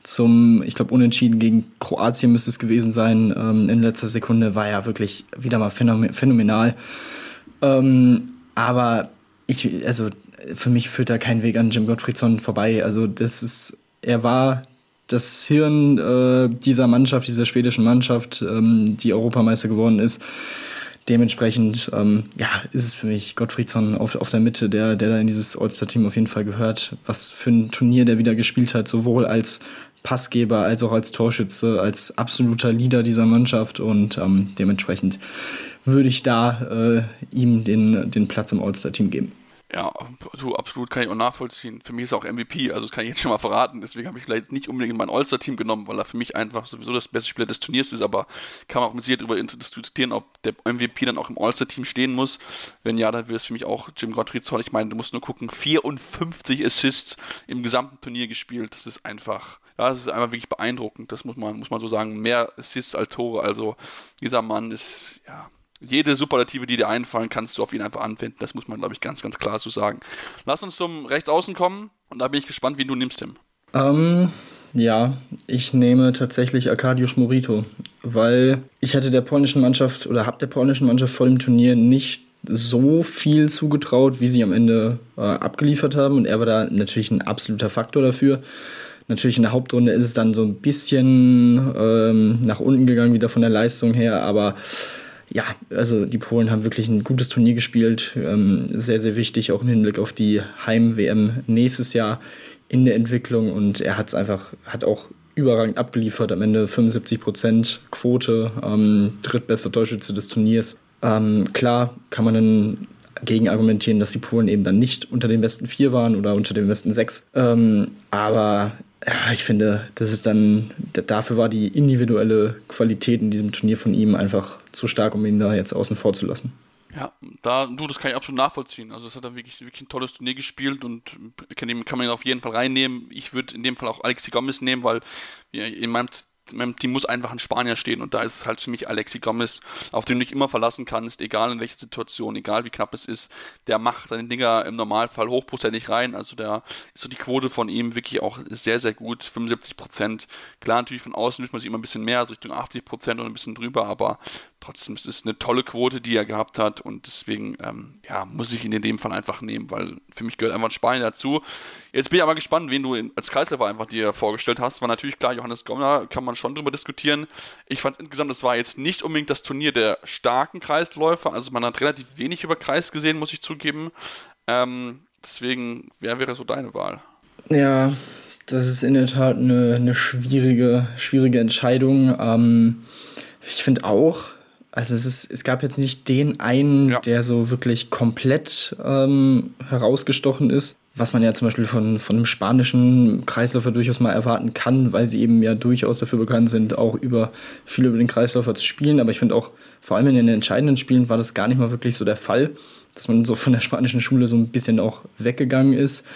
zum, ich glaube, Unentschieden gegen Kroatien müsste es gewesen sein, ähm, in letzter Sekunde war ja wirklich wieder mal phänomenal. Ähm, aber ich, also für mich führt da kein Weg an Jim Gottfriedson vorbei. Also das ist, er war das Hirn äh, dieser Mannschaft, dieser schwedischen Mannschaft, ähm, die Europameister geworden ist. Dementsprechend, ähm, ja, ist es für mich Gottfriedsson auf, auf der Mitte, der, der da in dieses All-Star-Team auf jeden Fall gehört. Was für ein Turnier der wieder gespielt hat, sowohl als Passgeber als auch als Torschütze, als absoluter Leader dieser Mannschaft und ähm, dementsprechend würde ich da äh, ihm den, den Platz im All-Star-Team geben. Ja, so absolut kann ich auch nachvollziehen. Für mich ist er auch MVP, also das kann ich jetzt schon mal verraten. Deswegen habe ich vielleicht nicht unbedingt mein All-Star-Team genommen, weil er für mich einfach sowieso das beste Spieler des Turniers ist. Aber kann man auch mit Sicherheit darüber diskutieren, ob der MVP dann auch im All-Star-Team stehen muss. Wenn ja, dann wäre es für mich auch Jim Gottfriedson. Ich meine, du musst nur gucken, 54 Assists im gesamten Turnier gespielt. Das ist einfach, ja, das ist einfach wirklich beeindruckend. Das muss man, muss man so sagen. Mehr Assists als Tore. Also dieser Mann ist, ja, jede Superlative, die dir einfallen, kannst du auf ihn einfach anwenden. Das muss man, glaube ich, ganz, ganz klar so sagen. Lass uns zum Rechtsaußen kommen und da bin ich gespannt, wie du nimmst, Tim. Ähm, ja, ich nehme tatsächlich Arkadiusz Morito, weil ich hatte der polnischen Mannschaft oder habe der polnischen Mannschaft vor dem Turnier nicht so viel zugetraut, wie sie am Ende äh, abgeliefert haben. Und er war da natürlich ein absoluter Faktor dafür. Natürlich in der Hauptrunde ist es dann so ein bisschen ähm, nach unten gegangen, wieder von der Leistung her, aber ja, also die Polen haben wirklich ein gutes Turnier gespielt. Ähm, sehr, sehr wichtig, auch im Hinblick auf die Heim-WM nächstes Jahr in der Entwicklung. Und er hat es einfach, hat auch überragend abgeliefert. Am Ende 75 Prozent Quote, ähm, drittbester Torschütze des Turniers. Ähm, klar kann man dann dagegen argumentieren, dass die Polen eben dann nicht unter den besten vier waren oder unter den besten sechs. Ähm, aber ja, ich finde, das ist dann, dafür war die individuelle Qualität in diesem Turnier von ihm einfach zu stark, um ihn da jetzt außen vor zu lassen. Ja, da, du, das kann ich absolut nachvollziehen. Also, es hat er wirklich, wirklich ein tolles Turnier gespielt und kann, kann man ihn auf jeden Fall reinnehmen. Ich würde in dem Fall auch Alexi Gomez nehmen, weil in meinem in meinem Team muss einfach ein Spanier stehen und da ist es halt für mich Alexi Gomez, auf den du dich immer verlassen kannst, egal in welcher Situation, egal wie knapp es ist. Der macht seine Dinger im Normalfall hochprozentig rein, also da ist so die Quote von ihm wirklich auch sehr, sehr gut, 75 Prozent. Klar, natürlich von außen wünscht man sich immer ein bisschen mehr, so Richtung 80 Prozent oder ein bisschen drüber, aber trotzdem, es ist eine tolle Quote, die er gehabt hat und deswegen, ähm, ja, muss ich ihn in dem Fall einfach nehmen, weil für mich gehört einfach ein Spanier dazu. Jetzt bin ich aber gespannt, wen du als Kreisläufer einfach dir vorgestellt hast. War natürlich klar, Johannes Gomner kann man schon drüber diskutieren. Ich fand insgesamt, das war jetzt nicht unbedingt das Turnier der starken Kreisläufer. Also man hat relativ wenig über Kreis gesehen, muss ich zugeben. Ähm, deswegen, wer wäre so deine Wahl? Ja, das ist in der Tat eine, eine schwierige, schwierige Entscheidung. Ähm, ich finde auch, also es, ist, es gab jetzt nicht den einen, ja. der so wirklich komplett ähm, herausgestochen ist, was man ja zum Beispiel von, von einem spanischen Kreisläufer durchaus mal erwarten kann, weil sie eben ja durchaus dafür bekannt sind, auch über viel über den Kreisläufer zu spielen. Aber ich finde auch, vor allem in den entscheidenden Spielen war das gar nicht mal wirklich so der Fall, dass man so von der spanischen Schule so ein bisschen auch weggegangen ist.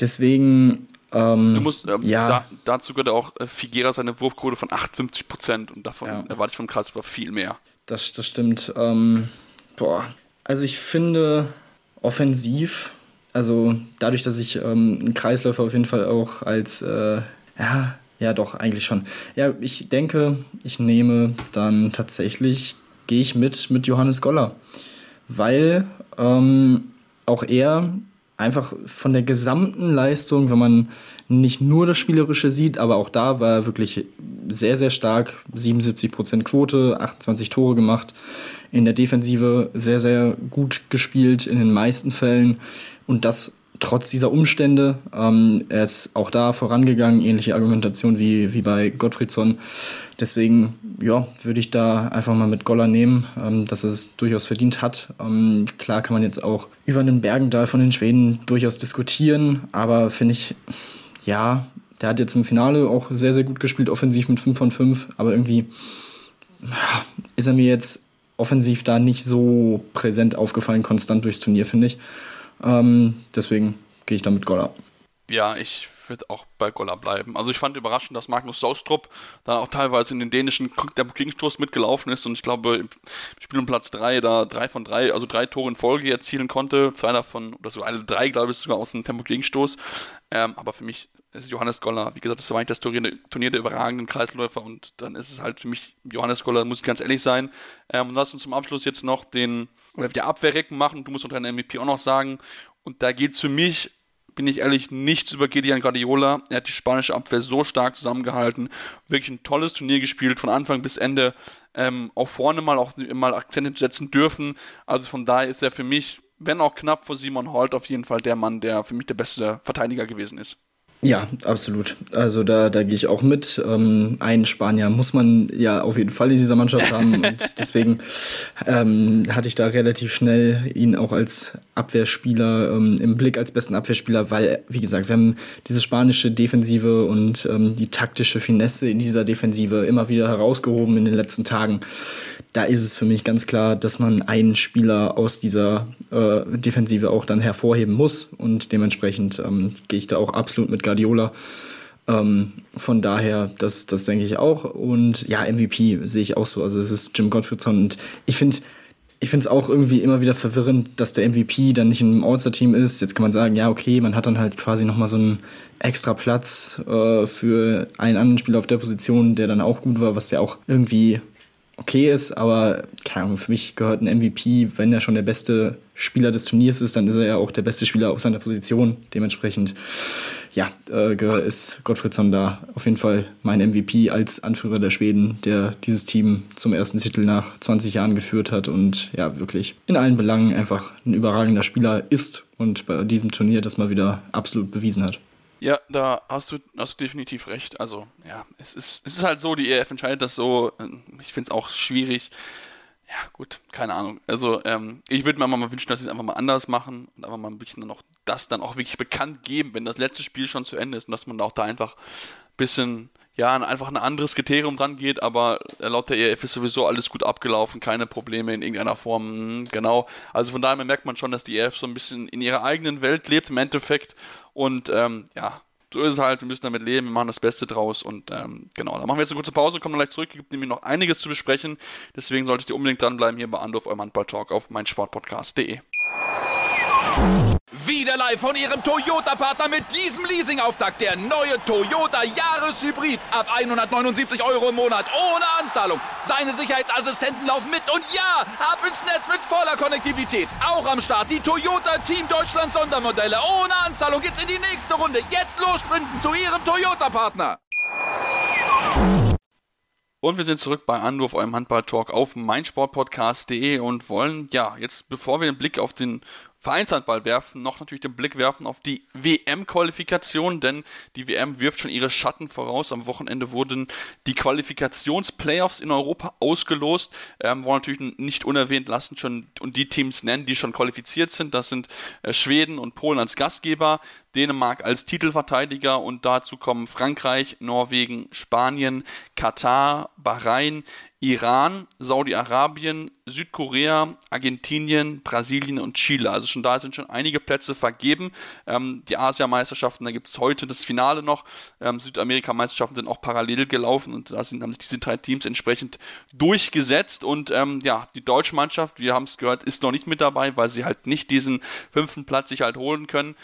Deswegen ähm, du musst, ähm, ja. Da, dazu gehört auch äh, Figuera seine Wurfquote von 58 Prozent und davon ja. erwarte ich vom Kreisläufer viel mehr. Das, das stimmt. Ähm, boah. Also ich finde offensiv, also dadurch, dass ich ähm, einen Kreisläufer auf jeden Fall auch als, äh, ja, ja doch, eigentlich schon. Ja, ich denke, ich nehme dann tatsächlich, gehe ich mit mit Johannes Goller. Weil ähm, auch er einfach von der gesamten Leistung, wenn man nicht nur das Spielerische sieht, aber auch da war er wirklich sehr, sehr stark. 77% Quote, 28 Tore gemacht. In der Defensive sehr, sehr gut gespielt in den meisten Fällen. Und das trotz dieser Umstände. Ähm, er ist auch da vorangegangen, ähnliche Argumentation wie, wie bei Gottfriedson. Deswegen, ja, würde ich da einfach mal mit Goller nehmen, ähm, dass er es durchaus verdient hat. Ähm, klar kann man jetzt auch über einen Bergendahl von den Schweden durchaus diskutieren, aber finde ich, ja, der hat jetzt im Finale auch sehr, sehr gut gespielt, offensiv mit 5 von 5, aber irgendwie ist er mir jetzt offensiv da nicht so präsent aufgefallen, konstant durchs Turnier, finde ich. Ähm, deswegen gehe ich da mit Goller. Ja, ich würde auch bei Goller bleiben. Also ich fand überraschend, dass Magnus Saustrup da auch teilweise in den dänischen Gegenstoß mitgelaufen ist und ich glaube im Spiel um Platz 3 da drei von drei, also drei Tore in Folge erzielen konnte. Zwei davon, oder so alle drei, glaube ich, sogar aus dem Tempo-Gegenstoß. Ähm, aber für mich ist Johannes Goller, wie gesagt, das war eigentlich das Turnier, Turnier der überragenden Kreisläufer und dann ist es halt für mich Johannes Goller, muss ich ganz ehrlich sein. Ähm, lass uns zum Abschluss jetzt noch den, Abwehrrecken machen. Du musst unter deinen MVP auch noch sagen. Und da geht es für mich bin ich ehrlich, nichts über Gideon Guardiola. Er hat die spanische Abwehr so stark zusammengehalten. Wirklich ein tolles Turnier gespielt, von Anfang bis Ende. Ähm, auch vorne mal auch mal Akzente setzen dürfen. Also von daher ist er für mich, wenn auch knapp vor Simon Holt, auf jeden Fall der Mann, der für mich der beste Verteidiger gewesen ist. Ja, absolut. Also da, da gehe ich auch mit. Ähm, einen Spanier muss man ja auf jeden Fall in dieser Mannschaft haben und deswegen ähm, hatte ich da relativ schnell ihn auch als Abwehrspieler ähm, im Blick als besten Abwehrspieler, weil, wie gesagt, wir haben diese spanische Defensive und ähm, die taktische Finesse in dieser Defensive immer wieder herausgehoben in den letzten Tagen da ist es für mich ganz klar, dass man einen Spieler aus dieser äh, Defensive auch dann hervorheben muss und dementsprechend ähm, gehe ich da auch absolut mit Guardiola. Ähm, von daher, das, das denke ich auch. Und ja, MVP sehe ich auch so. Also es ist Jim Gottfriedson und ich finde ich finde es auch irgendwie immer wieder verwirrend, dass der MVP dann nicht im All-Star-Team ist. Jetzt kann man sagen, ja, okay, man hat dann halt quasi nochmal so einen extra Platz äh, für einen anderen Spieler auf der Position, der dann auch gut war, was ja auch irgendwie okay ist, aber keine Ahnung, für mich gehört ein MVP, wenn er schon der beste Spieler des Turniers ist, dann ist er ja auch der beste Spieler auf seiner Position. Dementsprechend, ja, äh, ist Gottfriedsson da auf jeden Fall mein MVP als Anführer der Schweden, der dieses Team zum ersten Titel nach 20 Jahren geführt hat und ja, wirklich in allen Belangen einfach ein überragender Spieler ist und bei diesem Turnier das mal wieder absolut bewiesen hat. Ja, da hast du, hast du definitiv recht. Also, ja, es ist, es ist halt so, die EF entscheidet das so. Ich finde es auch schwierig. Ja, gut, keine Ahnung. Also, ähm, ich würde mir mal wünschen, dass sie es einfach mal anders machen und einfach mal ein bisschen noch das dann auch wirklich bekannt geben, wenn das letzte Spiel schon zu Ende ist und dass man auch da einfach ein bisschen, ja, einfach ein anderes Kriterium dran geht, aber laut der ERF ist sowieso alles gut abgelaufen, keine Probleme in irgendeiner Form, hm, genau. Also von daher merkt man schon, dass die ERF so ein bisschen in ihrer eigenen Welt lebt im Endeffekt und, ähm, ja, so ist es halt, wir müssen damit leben, wir machen das Beste draus und ähm, genau, dann machen wir jetzt eine kurze Pause, kommen gleich zurück, gibt nämlich noch einiges zu besprechen, deswegen solltet ihr unbedingt dranbleiben hier bei Andorf, eurem Handball-Talk auf meinsportpodcast.de. Wieder live von Ihrem Toyota-Partner mit diesem Leasing-Auftakt. Der neue Toyota Jahreshybrid. Ab 179 Euro im Monat. Ohne Anzahlung. Seine Sicherheitsassistenten laufen mit. Und ja, ab ins Netz mit voller Konnektivität. Auch am Start die Toyota Team Deutschland Sondermodelle. Ohne Anzahlung geht's in die nächste Runde. Jetzt los sprinten zu Ihrem Toyota-Partner. Und wir sind zurück bei Anruf, eurem Handball-Talk auf meinsportpodcast.de und wollen, ja, jetzt bevor wir den Blick auf den Vereinshandball werfen, noch natürlich den Blick werfen auf die WM-Qualifikation, denn die WM wirft schon ihre Schatten voraus. Am Wochenende wurden die Qualifikationsplayoffs in Europa ausgelost. Ähm, wollen natürlich nicht unerwähnt lassen schon und die Teams nennen, die schon qualifiziert sind. Das sind äh, Schweden und Polen als Gastgeber, Dänemark als Titelverteidiger und dazu kommen Frankreich, Norwegen, Spanien, Katar, Bahrain, Iran, Saudi-Arabien, Südkorea, Argentinien, Brasilien und Chile. Also schon da sind schon einige Plätze vergeben. Ähm, die Asiameisterschaften, da gibt es heute das Finale noch. Ähm, Südamerika-Meisterschaften sind auch parallel gelaufen und da sind, haben sich diese drei Teams entsprechend durchgesetzt. Und ähm, ja, die deutsche Mannschaft, wir haben es gehört, ist noch nicht mit dabei, weil sie halt nicht diesen fünften Platz sich halt holen können.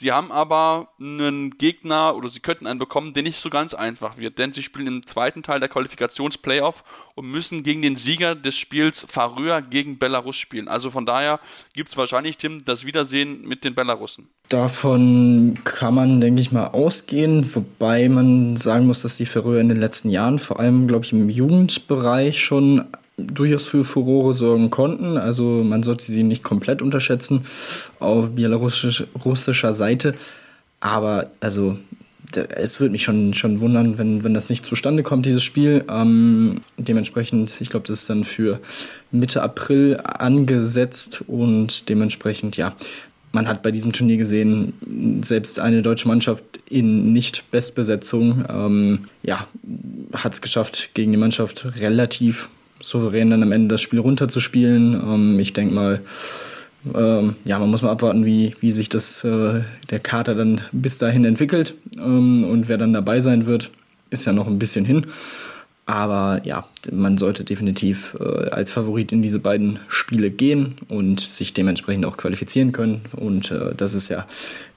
Sie haben aber einen Gegner oder sie könnten einen bekommen, der nicht so ganz einfach wird, denn sie spielen im zweiten Teil der Qualifikationsplayoff und müssen gegen den Sieger des Spiels Faröer gegen Belarus spielen. Also von daher gibt es wahrscheinlich, Tim, das Wiedersehen mit den Belarussen. Davon kann man, denke ich mal, ausgehen, wobei man sagen muss, dass die Färöer in den letzten Jahren, vor allem, glaube ich, im Jugendbereich schon durchaus für Furore sorgen konnten. Also man sollte sie nicht komplett unterschätzen auf belarussischer Seite. Aber also es würde mich schon, schon wundern, wenn, wenn das nicht zustande kommt, dieses Spiel. Ähm, dementsprechend, ich glaube, das ist dann für Mitte April angesetzt und dementsprechend, ja, man hat bei diesem Turnier gesehen, selbst eine deutsche Mannschaft in Nicht-Bestbesetzung, ähm, ja, hat es geschafft, gegen die Mannschaft relativ souverän dann am Ende das Spiel runterzuspielen. Ähm, ich denke mal, ähm, ja, man muss mal abwarten, wie, wie sich das, äh, der Kater dann bis dahin entwickelt ähm, und wer dann dabei sein wird, ist ja noch ein bisschen hin. Aber ja, man sollte definitiv äh, als Favorit in diese beiden Spiele gehen und sich dementsprechend auch qualifizieren können. Und äh, das ist ja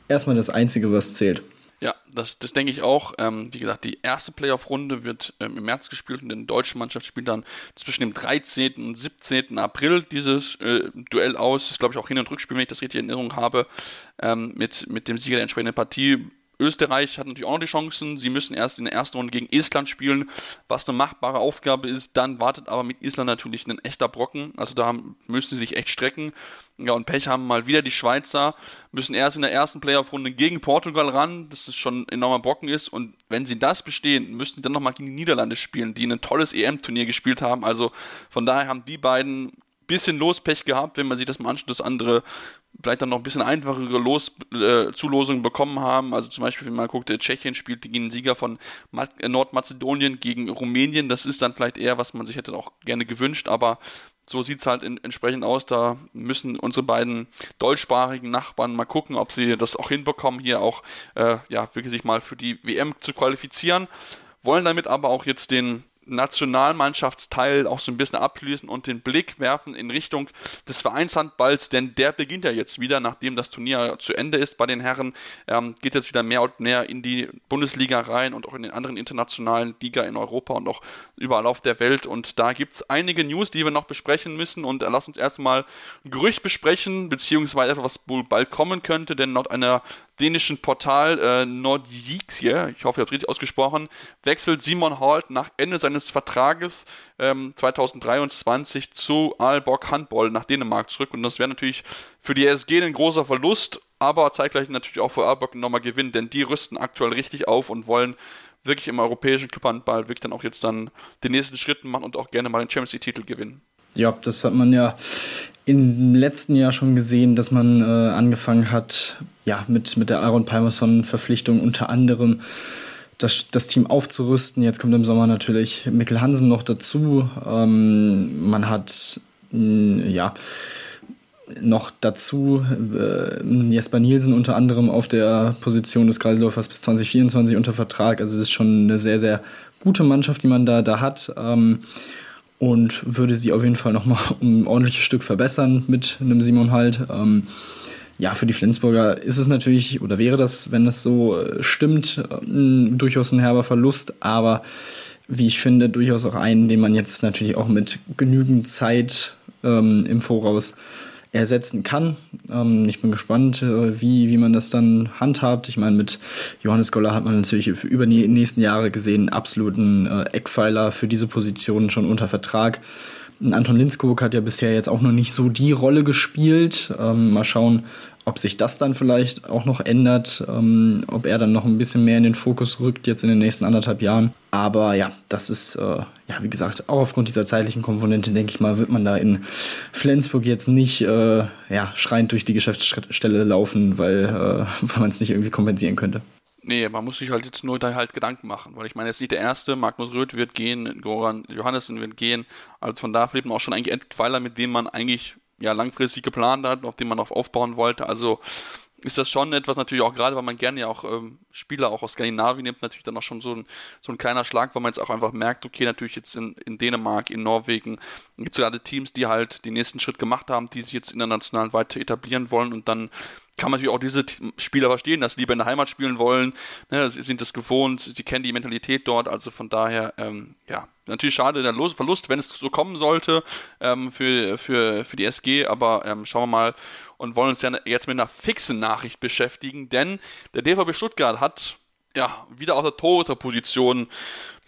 erstmal das Einzige, was zählt. Ja, das, das denke ich auch. Ähm, wie gesagt, die erste Playoff-Runde wird ähm, im März gespielt und die deutsche Mannschaft spielt dann zwischen dem 13. und 17. April dieses äh, Duell aus. Das ist, glaube ich, auch Hin- und Rückspiel, wenn ich das richtig in Erinnerung habe, ähm, mit, mit dem Sieger der entsprechenden Partie. Österreich hat natürlich auch noch die Chancen. Sie müssen erst in der ersten Runde gegen Island spielen, was eine machbare Aufgabe ist. Dann wartet aber mit Island natürlich ein echter Brocken. Also da müssen sie sich echt strecken. Ja, und Pech haben mal wieder die Schweizer, müssen erst in der ersten Playoff-Runde gegen Portugal ran, das ist schon ein enormer Brocken ist. Und wenn sie das bestehen, müssen sie dann nochmal gegen die Niederlande spielen, die ein tolles EM-Turnier gespielt haben. Also von daher haben die beiden bisschen Lospech gehabt, wenn man sich das mal anschaut, dass andere vielleicht dann noch ein bisschen einfachere Los, äh, Zulosungen bekommen haben. Also zum Beispiel, wenn man guckt, Tschechien spielt gegen den Sieger von äh, Nordmazedonien gegen Rumänien. Das ist dann vielleicht eher, was man sich hätte auch gerne gewünscht, aber so sieht es halt in, entsprechend aus. Da müssen unsere beiden deutschsprachigen Nachbarn mal gucken, ob sie das auch hinbekommen, hier auch äh, ja, wirklich sich mal für die WM zu qualifizieren. Wollen damit aber auch jetzt den Nationalmannschaftsteil auch so ein bisschen abschließen und den Blick werfen in Richtung des Vereinshandballs, denn der beginnt ja jetzt wieder, nachdem das Turnier zu Ende ist bei den Herren, ähm, geht jetzt wieder mehr und mehr in die Bundesliga rein und auch in den anderen internationalen Liga in Europa und auch überall auf der Welt. Und da gibt es einige News, die wir noch besprechen müssen. Und äh, lass uns erstmal ein Gerücht besprechen, beziehungsweise etwas, was wohl bald kommen könnte, denn laut einer dänischen Portal äh, Nordique, ich hoffe, ich habe es richtig ausgesprochen, wechselt Simon Holt nach Ende seines Vertrages ähm, 2023 zu Aalborg Handball nach Dänemark zurück. Und das wäre natürlich für die SG ein großer Verlust, aber zeitgleich natürlich auch für Aalborg nochmal Gewinn, denn die rüsten aktuell richtig auf und wollen wirklich im europäischen Clubhandball wirklich dann auch jetzt dann den nächsten Schritt machen und auch gerne mal den Champions League-Titel gewinnen. Ja, das hat man ja im letzten Jahr schon gesehen, dass man äh, angefangen hat, ja, mit, mit der Aaron Palmerson-Verpflichtung unter anderem das, das Team aufzurüsten. Jetzt kommt im Sommer natürlich Mikkel Hansen noch dazu. Ähm, man hat, mh, ja, noch dazu äh, Jesper Nielsen unter anderem auf der Position des Kreisläufers bis 2024 unter Vertrag. Also es ist schon eine sehr, sehr gute Mannschaft, die man da, da hat. Ähm, und würde sie auf jeden Fall nochmal um ein ordentliches Stück verbessern mit einem Simon Halt. Ähm, ja, für die Flensburger ist es natürlich, oder wäre das, wenn das so äh, stimmt, äh, durchaus ein herber Verlust, aber wie ich finde, durchaus auch einen, den man jetzt natürlich auch mit genügend Zeit ähm, im Voraus ersetzen kann. Ähm, ich bin gespannt, äh, wie, wie man das dann handhabt. Ich meine, mit Johannes Goller hat man natürlich über die nächsten Jahre gesehen, absoluten äh, Eckpfeiler für diese Position schon unter Vertrag. Anton Linskog hat ja bisher jetzt auch noch nicht so die Rolle gespielt. Ähm, mal schauen, ob sich das dann vielleicht auch noch ändert, ähm, ob er dann noch ein bisschen mehr in den Fokus rückt jetzt in den nächsten anderthalb Jahren. Aber ja, das ist, äh, ja, wie gesagt, auch aufgrund dieser zeitlichen Komponente, denke ich mal, wird man da in Flensburg jetzt nicht äh, ja, schreiend durch die Geschäftsstelle laufen, weil, äh, weil man es nicht irgendwie kompensieren könnte. Nee, man muss sich halt jetzt nur da halt Gedanken machen, weil ich meine, jetzt nicht der erste, Magnus Röth wird gehen, Goran Johannessen wird gehen, also von da lebt man auch schon eigentlich Endpfeiler, mit denen man eigentlich ja langfristig geplant hat, auf dem man auch aufbauen wollte. Also ist das schon etwas natürlich auch gerade, weil man gerne ja auch ähm, Spieler auch aus Skandinavien nimmt, natürlich dann auch schon so ein, so ein kleiner Schlag, weil man jetzt auch einfach merkt, okay, natürlich jetzt in, in Dänemark, in Norwegen gibt es gerade Teams, die halt den nächsten Schritt gemacht haben, die sich jetzt international weiter etablieren wollen und dann kann man natürlich auch diese Spieler verstehen, dass sie lieber in der Heimat spielen wollen, ne, sie sind das gewohnt, sie kennen die Mentalität dort, also von daher, ähm, ja, natürlich schade der Verlust, wenn es so kommen sollte ähm, für, für, für die SG, aber ähm, schauen wir mal und wollen uns ja jetzt mit einer fixen Nachricht beschäftigen, denn der DVB Stuttgart hat ja wieder aus der Torhüterposition ein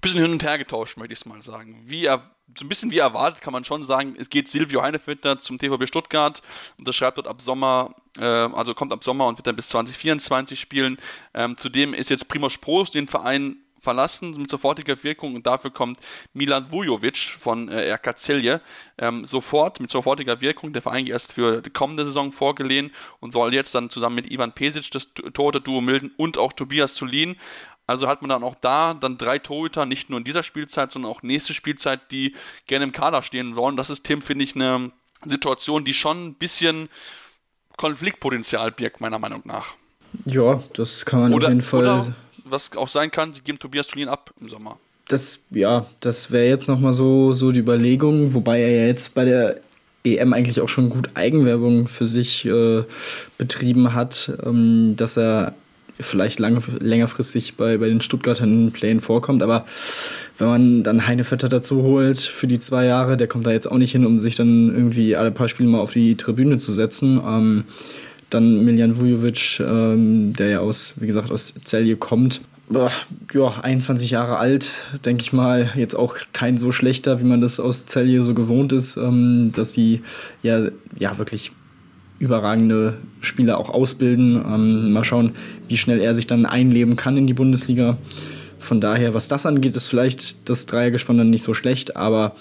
bisschen hin und her getauscht, möchte ich es mal sagen. Wie er, so ein bisschen wie erwartet kann man schon sagen, es geht Silvio Heinefitter zum TVB Stuttgart und das schreibt dort ab Sommer, äh, also kommt ab Sommer und wird dann bis 2024 spielen. Ähm, zudem ist jetzt Primoz Sproos den Verein verlassen mit sofortiger Wirkung und dafür kommt Milan Vujovic von äh, RK Celje ähm, sofort mit sofortiger Wirkung. Der Verein erst für die kommende Saison vorgelehnt und soll jetzt dann zusammen mit Ivan Pesic das Torhüter-Duo milden und auch Tobias Zulin. Also hat man dann auch da dann drei Torhüter, nicht nur in dieser Spielzeit, sondern auch nächste Spielzeit, die gerne im Kader stehen wollen. Das ist, Tim, finde ich, eine Situation, die schon ein bisschen Konfliktpotenzial birgt, meiner Meinung nach. Ja, das kann man oder, auf jeden Fall. Oder was auch sein kann, sie geben Tobias Tulin ab im Sommer. Das, ja, das wäre jetzt nochmal so, so die Überlegung, wobei er ja jetzt bei der EM eigentlich auch schon gut Eigenwerbung für sich äh, betrieben hat, ähm, dass er vielleicht lang, längerfristig bei, bei den Stuttgartern Plänen vorkommt. Aber wenn man dann Heinevetter dazu holt für die zwei Jahre, der kommt da jetzt auch nicht hin, um sich dann irgendwie alle paar Spiele mal auf die Tribüne zu setzen. Ähm, dann Miljan Vujovic, ähm, der ja aus, wie gesagt, aus Celje kommt. Ja, 21 Jahre alt, denke ich mal, jetzt auch kein so schlechter, wie man das aus Celje so gewohnt ist, ähm, dass sie ja, ja wirklich überragende Spieler auch ausbilden. Ähm, mal schauen, wie schnell er sich dann einleben kann in die Bundesliga. Von daher, was das angeht, ist vielleicht das Dreiergespann dann nicht so schlecht, aber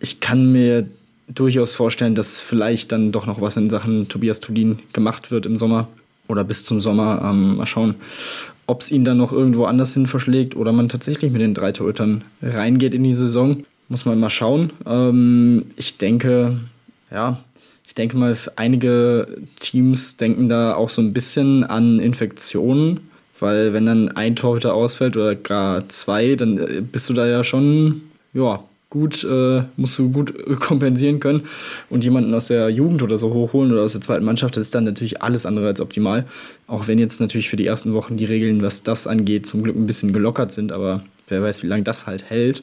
ich kann mir durchaus vorstellen, dass vielleicht dann doch noch was in Sachen Tobias Tulin gemacht wird im Sommer oder bis zum Sommer. Ähm, mal schauen, ob es ihn dann noch irgendwo anders hin verschlägt oder man tatsächlich mit den drei Torhütern reingeht in die Saison. Muss man mal schauen. Ähm, ich denke, ja, ich denke mal, einige Teams denken da auch so ein bisschen an Infektionen, weil wenn dann ein Torhüter ausfällt oder gar zwei, dann äh, bist du da ja schon, ja, gut, äh, musst du gut kompensieren können und jemanden aus der Jugend oder so hochholen oder aus der zweiten Mannschaft, das ist dann natürlich alles andere als optimal. Auch wenn jetzt natürlich für die ersten Wochen die Regeln, was das angeht, zum Glück ein bisschen gelockert sind, aber wer weiß, wie lange das halt hält.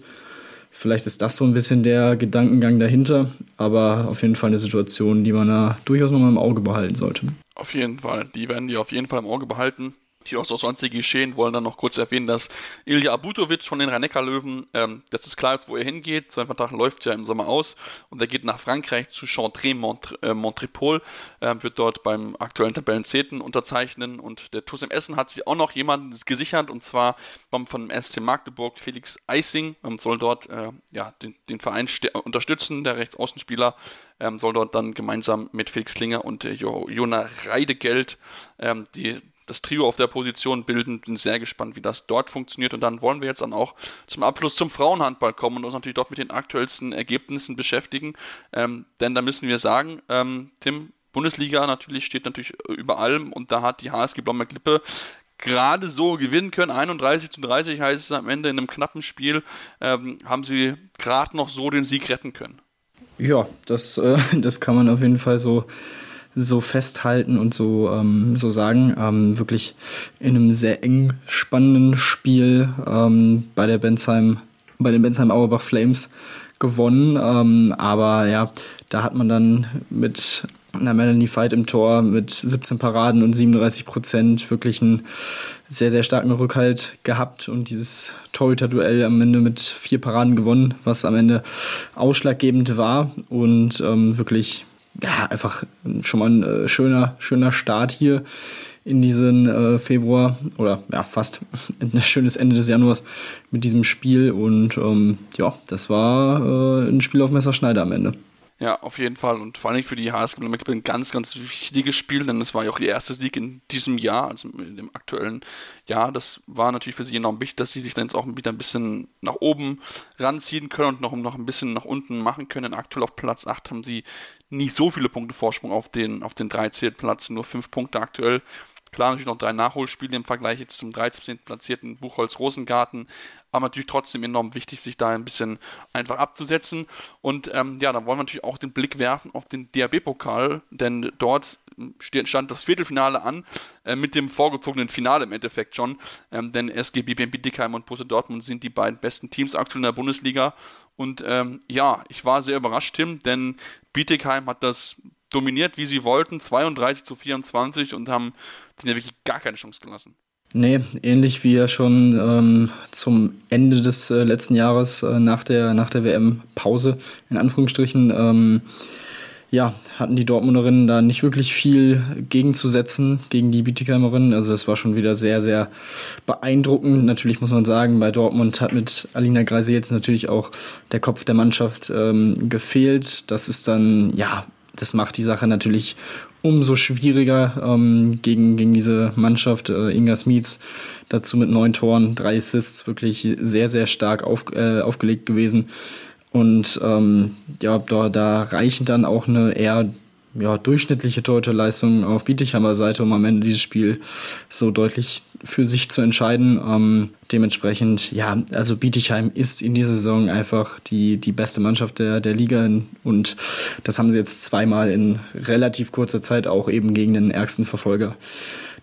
Vielleicht ist das so ein bisschen der Gedankengang dahinter, aber auf jeden Fall eine Situation, die man da durchaus nochmal im Auge behalten sollte. Auf jeden Fall, die werden die auf jeden Fall im Auge behalten die auch so sonstige geschehen, wollen dann noch kurz erwähnen, dass Ilja Abutovic von den rhein löwen ähm, das ist klar wo er hingeht. Sein Vertrag läuft ja im Sommer aus und er geht nach Frankreich zu Chantrey Mont äh, Montrepol, äh, wird dort beim aktuellen Tabellenzehnten unterzeichnen und der TuS im Essen hat sich auch noch jemanden gesichert und zwar vom, von dem SC Magdeburg Felix Eising, ähm, soll dort äh, ja, den, den Verein unterstützen, der Rechtsaußenspieler ähm, soll dort dann gemeinsam mit Felix Klinger und äh, Jona Reidegeld ähm, die das Trio auf der Position bilden. Bin sehr gespannt, wie das dort funktioniert. Und dann wollen wir jetzt dann auch zum Abschluss zum Frauenhandball kommen und uns natürlich dort mit den aktuellsten Ergebnissen beschäftigen. Ähm, denn da müssen wir sagen, ähm, Tim, Bundesliga natürlich steht natürlich über allem und da hat die HSG Blommer Klippe gerade so gewinnen können. 31 zu 30 heißt es am Ende in einem knappen Spiel, ähm, haben sie gerade noch so den Sieg retten können. Ja, das, äh, das kann man auf jeden Fall so so festhalten und so, ähm, so sagen. Ähm, wirklich in einem sehr eng spannenden Spiel ähm, bei der Bensheim, bei den Bensheim Auerbach Flames gewonnen. Ähm, aber ja, da hat man dann mit einer Melanie Fight im Tor mit 17 Paraden und 37 Prozent wirklich einen sehr, sehr starken Rückhalt gehabt und dieses Torhüter-Duell am Ende mit vier Paraden gewonnen, was am Ende ausschlaggebend war und ähm, wirklich ja, einfach schon mal ein äh, schöner, schöner Start hier in diesen äh, Februar oder ja, fast ein schönes Ende des Januars mit diesem Spiel und ähm, ja, das war äh, ein Spiel auf Messerschneider am Ende. Ja, auf jeden Fall. Und vor allem für die HSG Blumenberg ein ganz, ganz wichtiges Spiel, denn es war ja auch ihr erster Sieg in diesem Jahr, also in dem aktuellen Jahr. Das war natürlich für sie enorm wichtig, dass sie sich dann jetzt auch wieder ein bisschen nach oben ranziehen können und noch, noch ein bisschen nach unten machen können. Aktuell auf Platz 8 haben sie nicht so viele Punkte Vorsprung auf den, auf den 13. Platz, nur 5 Punkte aktuell. Klar, natürlich noch drei Nachholspiele im Vergleich jetzt zum 13. platzierten Buchholz Rosengarten, aber natürlich trotzdem enorm wichtig, sich da ein bisschen einfach abzusetzen. Und ähm, ja, da wollen wir natürlich auch den Blick werfen auf den DAB-Pokal, denn dort stand das Viertelfinale an, äh, mit dem vorgezogenen Finale im Endeffekt schon. Ähm, denn SG BBM Bietigheim und Borussia Dortmund sind die beiden besten Teams aktuell in der Bundesliga. Und ähm, ja, ich war sehr überrascht, Tim, denn Bietigheim hat das dominiert, wie sie wollten, 32 zu 24 und haben denen ja wirklich gar keine Chance gelassen. Nee, ähnlich wie ja schon ähm, zum Ende des äh, letzten Jahres äh, nach der, nach der WM-Pause, in Anführungsstrichen, ähm, ja, hatten die Dortmunderinnen da nicht wirklich viel gegenzusetzen gegen die Bietigheimerin. Also das war schon wieder sehr, sehr beeindruckend. Natürlich muss man sagen, bei Dortmund hat mit Alina Greise jetzt natürlich auch der Kopf der Mannschaft ähm, gefehlt. Das ist dann, ja, das macht die Sache natürlich umso schwieriger ähm, gegen, gegen diese Mannschaft. Äh, Inga Smits dazu mit neun Toren, drei Assists, wirklich sehr, sehr stark auf, äh, aufgelegt gewesen. Und ähm, ja, da, da reichen dann auch eine eher ja, durchschnittliche Torhüterleistung auf Bietigheimer Seite, um am Ende dieses Spiel so deutlich für sich zu entscheiden. Ähm, dementsprechend, ja, also Bietigheim ist in dieser Saison einfach die, die beste Mannschaft der, der Liga und das haben sie jetzt zweimal in relativ kurzer Zeit auch eben gegen den ärgsten Verfolger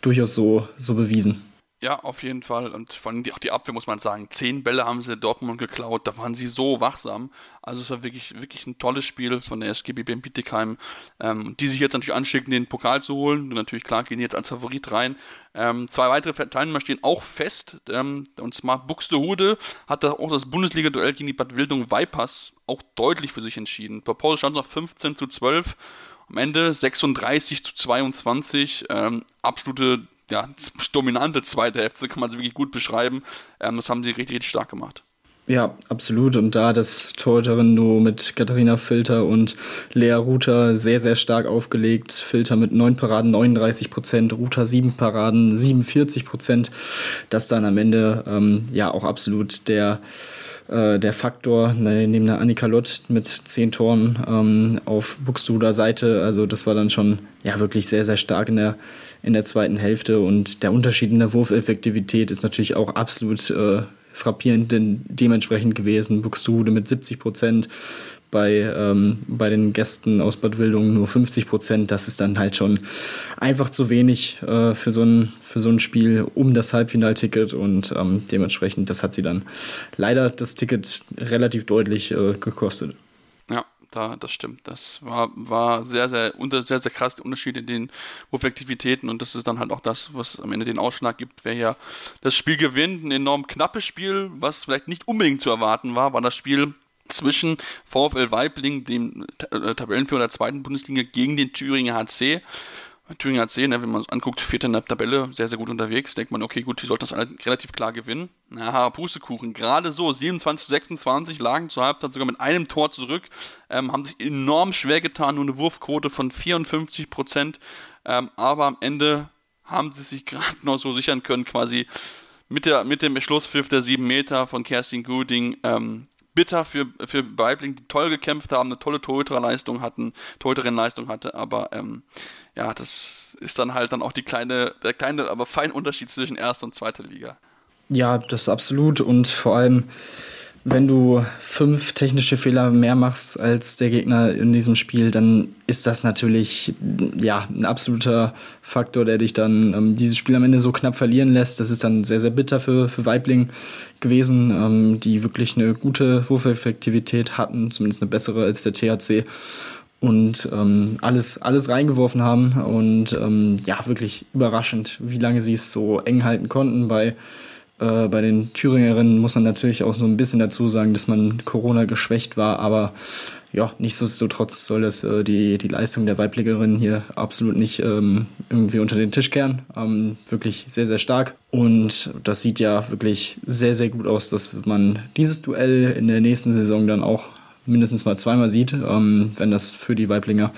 durchaus so, so bewiesen. Ja, auf jeden Fall. Und vor allem auch die Abwehr muss man sagen. Zehn Bälle haben sie Dortmund geklaut. Da waren sie so wachsam. Also es war wirklich, wirklich ein tolles Spiel von der SGB Bietigheim, ähm, die sich jetzt natürlich anschicken, den Pokal zu holen. Und natürlich, klar, gehen jetzt als Favorit rein. Ähm, zwei weitere Teilnehmer stehen auch fest. Ähm, und zwar Buxtehude hat da auch das Bundesliga-Duell gegen die Bad Wildung Vipers auch deutlich für sich entschieden. Per Pause stand es noch 15 zu 12. Am Ende 36 zu 22. Ähm, absolute ja, dominante zweite Hälfte, kann man sie wirklich gut beschreiben. Ähm, das haben sie richtig, richtig stark gemacht. Ja, absolut. Und da das Torhüterin nur mit Katharina Filter und Lea Ruther sehr, sehr stark aufgelegt. Filter mit neun Paraden 39 Prozent, Ruther sieben Paraden 47 Prozent. Das dann am Ende ähm, ja auch absolut der äh, der Faktor ne, neben der Annika Lott mit zehn Toren ähm, auf Buxtehuder Seite. Also das war dann schon ja wirklich sehr, sehr stark in der in der zweiten Hälfte und der Unterschied in der Wurfeffektivität ist natürlich auch absolut äh, frappierend denn dementsprechend gewesen. Buxtehude mit 70 Prozent, bei, ähm, bei den Gästen aus Bad Wildungen nur 50 Prozent. Das ist dann halt schon einfach zu wenig äh, für, so ein, für so ein Spiel um das Halbfinalticket und ähm, dementsprechend, das hat sie dann leider das Ticket relativ deutlich äh, gekostet. Da, das stimmt. Das war, war sehr, sehr, unter, sehr, sehr krass, der Unterschied in den Wurfeffektivitäten und das ist dann halt auch das, was am Ende den Ausschlag gibt, wer ja das Spiel gewinnt. Ein enorm knappes Spiel, was vielleicht nicht unbedingt zu erwarten war, war das Spiel zwischen VfL Weibling, dem äh, Tabellenführer der zweiten Bundesliga, gegen den Thüringer HC. Thüringer HC, ne, wenn man es anguckt, vierter in der Tabelle, sehr, sehr gut unterwegs. Denkt man, okay, gut, die sollten das relativ klar gewinnen. Na, Pustekuchen. Gerade so, 27 26 lagen zur Halbzeit sogar mit einem Tor zurück, ähm, haben sich enorm schwer getan, nur eine Wurfquote von 54 Prozent. Ähm, aber am Ende haben sie sich gerade noch so sichern können, quasi mit, der, mit dem Schlusspfiff der 7 Meter von Kerstin Guding ähm, bitter für, für Weibling, die toll gekämpft haben, eine tolle Torhüterleistung hatten, Torhüterin-Leistung hatte, aber ähm, ja, das ist dann halt dann auch die kleine, der kleine, aber feine Unterschied zwischen erster und zweiter Liga. Ja, das ist absolut und vor allem wenn du fünf technische Fehler mehr machst als der Gegner in diesem Spiel, dann ist das natürlich ja ein absoluter Faktor, der dich dann ähm, dieses Spiel am Ende so knapp verlieren lässt. Das ist dann sehr, sehr bitter für, für Weibling gewesen, ähm, die wirklich eine gute Wurfeffektivität hatten, zumindest eine bessere als der THC und ähm, alles, alles reingeworfen haben und ähm, ja, wirklich überraschend, wie lange sie es so eng halten konnten bei äh, bei den Thüringerinnen muss man natürlich auch so ein bisschen dazu sagen, dass man Corona geschwächt war, aber ja, nichtsdestotrotz soll das äh, die, die Leistung der Weibligerinnen hier absolut nicht ähm, irgendwie unter den Tisch kehren. Ähm, wirklich sehr, sehr stark. Und das sieht ja wirklich sehr, sehr gut aus, dass man dieses Duell in der nächsten Saison dann auch mindestens mal zweimal sieht, ähm, wenn das für die Weiblinger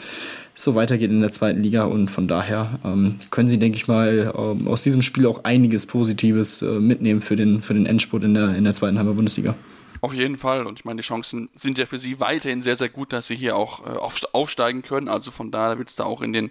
so weitergeht in der zweiten Liga. Und von daher ähm, können sie, denke ich mal, ähm, aus diesem Spiel auch einiges Positives äh, mitnehmen für den, für den Endspurt in der, in der zweiten Heimer Bundesliga. Auf jeden Fall. Und ich meine, die Chancen sind ja für sie weiterhin sehr, sehr gut, dass sie hier auch äh, aufsteigen können. Also von daher wird es da auch in den,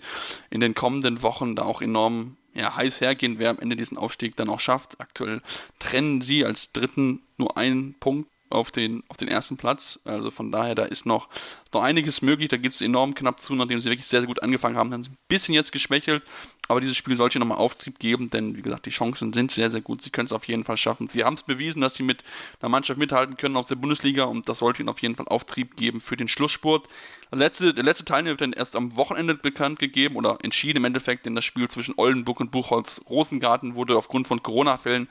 in den kommenden Wochen da auch enorm ja, heiß hergehen, wer am Ende diesen Aufstieg dann auch schafft. Aktuell trennen sie als Dritten nur einen Punkt auf den, auf den ersten Platz. Also von daher, da ist noch, noch einiges möglich. Da geht es enorm knapp zu, nachdem sie wirklich sehr, sehr gut angefangen haben. Dann sind ein bisschen jetzt geschwächelt, aber dieses Spiel sollte nochmal Auftrieb geben, denn wie gesagt, die Chancen sind sehr, sehr gut. Sie können es auf jeden Fall schaffen. Sie haben es bewiesen, dass sie mit einer Mannschaft mithalten können aus der Bundesliga und das sollte ihnen auf jeden Fall Auftrieb geben für den Schlussspurt. Der letzte, der letzte Teilnehmer wird dann erst am Wochenende bekannt gegeben oder entschieden im Endeffekt, denn das Spiel zwischen Oldenburg und Buchholz-Rosengarten wurde aufgrund von Corona-Fällen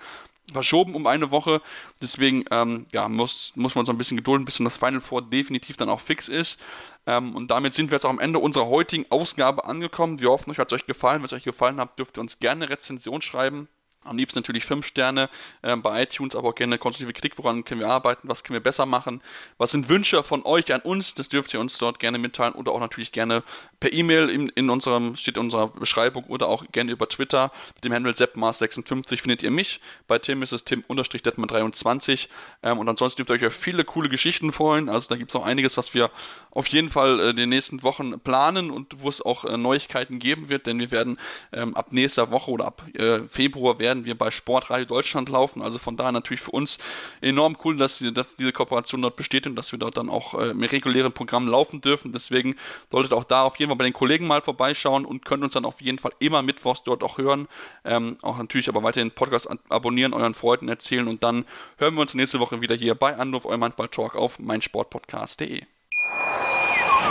verschoben um eine Woche. Deswegen ähm, ja, muss, muss man so ein bisschen gedulden, bis das Final Four definitiv dann auch fix ist. Ähm, und damit sind wir jetzt auch am Ende unserer heutigen Ausgabe angekommen. Wir hoffen, euch hat es euch gefallen. Wenn es euch gefallen hat, dürft ihr uns gerne Rezension schreiben. Am liebsten natürlich 5 Sterne äh, bei iTunes, aber auch gerne konstruktive Kritik, woran können wir arbeiten, was können wir besser machen, was sind Wünsche von euch an uns, das dürft ihr uns dort gerne mitteilen oder auch natürlich gerne per E-Mail in, in unserem, steht in unserer Beschreibung oder auch gerne über Twitter. Mit dem Handle seppmars56 findet ihr mich, bei Tim ist es tim-detman23 ähm, und ansonsten dürft ihr euch auf viele coole Geschichten freuen, also da gibt es noch einiges, was wir auf jeden Fall äh, in den nächsten Wochen planen und wo es auch äh, Neuigkeiten geben wird, denn wir werden ähm, ab nächster Woche oder ab äh, Februar werden werden wir bei Sportradio Deutschland laufen. Also von daher natürlich für uns enorm cool, dass, dass diese Kooperation dort besteht und dass wir dort dann auch äh, mit regulären Programmen laufen dürfen. Deswegen solltet auch da auf jeden Fall bei den Kollegen mal vorbeischauen und könnt uns dann auf jeden Fall immer mittwochs dort auch hören. Ähm, auch natürlich aber weiterhin Podcast abonnieren, euren Freunden erzählen und dann hören wir uns nächste Woche wieder hier bei Anruf, eurem Handball-Talk auf meinsportpodcast.de.